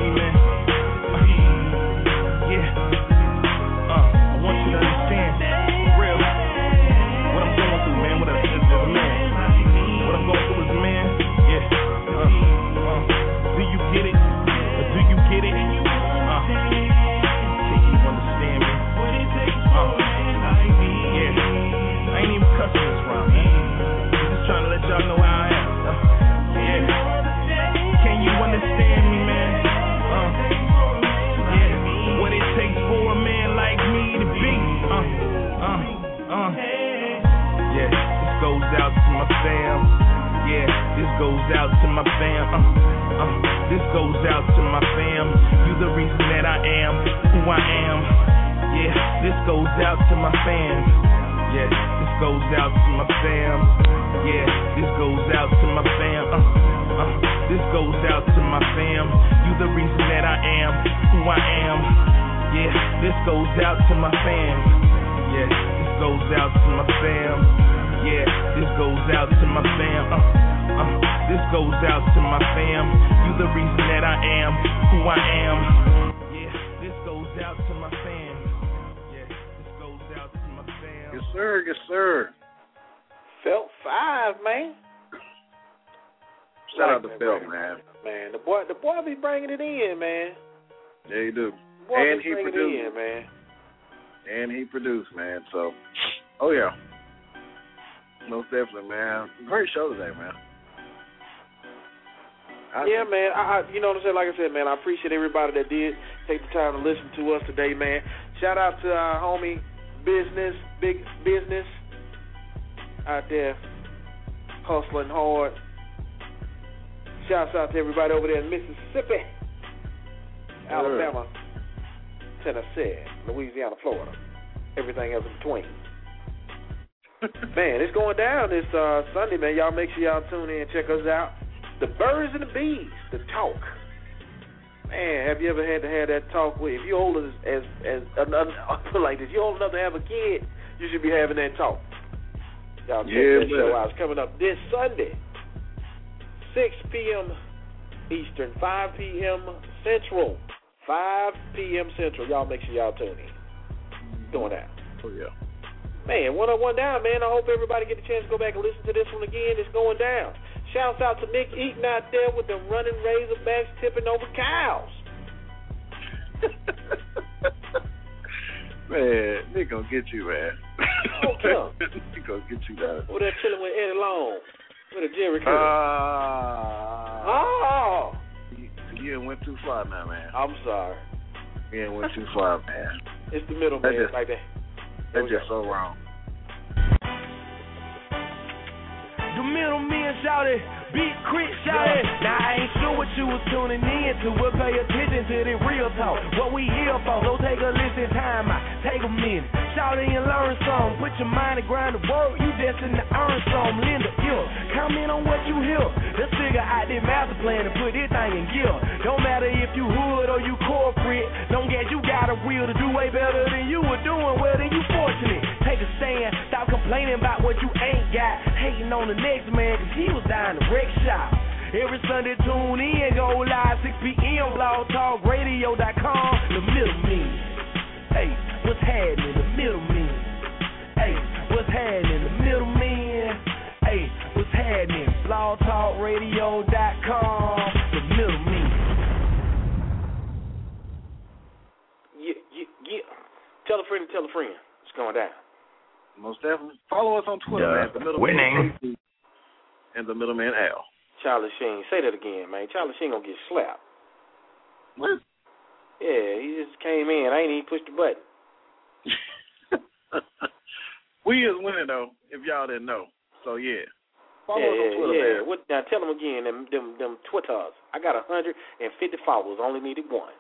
goes out to my fam. Uh, uh, this goes out to my fam. You the reason that I am who I am. Yeah, this goes out to my fam. Yeah, this goes out to my fam. Yeah, this goes out to my fam. Uh, uh, this goes out to my fam. You the reason that I am who I am. Yeah, this goes out to my fam. Yeah, this goes out to my fam. Yeah, this goes out to my fam. Uh, uh, this goes out to my fam. You the reason that I am who I am. Yeah, this goes out to my fam. Yeah, this goes out to my fam. Yes, sir. Yes, sir. Felt five, man. Shout out to Like that, Phil, man. Man, the boy, the boy be bringing it in, man. Yeah, you do. Boy And he produced. in, man. And he produced, man. So, oh yeah, most definitely, man. Great show today, man. I yeah, man. I, I, you know what I'm saying? Like I said, man, I appreciate everybody that did take the time to listen to us today, man. Shout out to our homie business, big business out there hustling hard. Shouts out to everybody over there in Mississippi, Alabama, Tennessee, Louisiana, Florida, everything else in between. Man, it's going down this uh, Sunday, man. Y'all make sure y'all tune in and check us out. The Birds and the Bees, the talk. Man, have you ever had to have that talk with? If you're old as as as another like this, you're old enough to have a kid, you should be having that talk. Y'all check Yeah, that show out. It's coming up this Sunday, 6 p.m. Eastern, 5 p.m. Central, 5 p.m. Central. Y'all make sure y'all tune in. Going out. Oh yeah. Man, one on one down, man. I hope everybody get a chance to go back and listen to this one again. It's going down. Shouts out to Nick Eaton out there with the running Razorbacks tipping over cows. man, they gonna get you, man. they gonna get you, man. Over there chilling with Eddie Long, with a Jheri Curl. Ah. oh, you, you went too far now, man. I'm sorry. You went too far, man. It's the middle man just- right there. That's just so wrong. The middleman shouted, Big K.R.I.T shouted. Now I ain't sure what you was tuning in to, but pay attention to the real talk. What we here for, so take a listen, time out, take a minute. Shout it and learn some. Put your mind to grind the work, you destined to earn some. Lend a ear, comment on what you hear. Let's figure out this master plan and put this thing in gear. Don't matter if you hood or you corporate, don't get you got a will to do way better than you were doing. Well, then you fortunate. Take a stand, stop complaining about what you ain't got. Hating on the next man, cause he was dying to wreck shop. Every Sunday, tune in, go live 6 p.m. blogtalkradio.com. The middleman. Hey, what's happening? The middle middleman. Hey, what's happening? The middleman. Hey, what's happening? blogtalkradio.com. The middleman. Yeah, yeah, yeah. Tell a friend to tell a friend. It's going down. Most definitely. Follow us on Twitter, Yeah. man. The middleman Winning. KC and the middleman Al. Charlie Sheen. Say that again, man. Charlie Sheen gonna get slapped. What? Yeah, he just came in. I ain't even pushed the button. we is winning though, if y'all didn't know. So yeah. Follow yeah, us on yeah, Twitter, yeah. man. What, now tell them again, them them them Twitters. I got a hundred and fifty followers. Only needed one.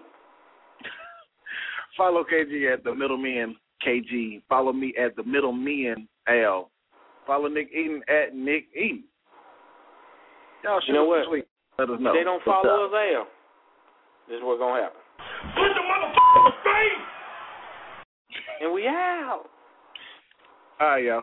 Follow KG at the middleman KG. Follow me at the middleman Al. Follow Nick Eaton at Nick Eaton. Y'all shoot You know what? tweet. Let us know. If they don't follow us, Al, this is what's gonna happen. Put the motherfucker's face! And we out. All right, y'all.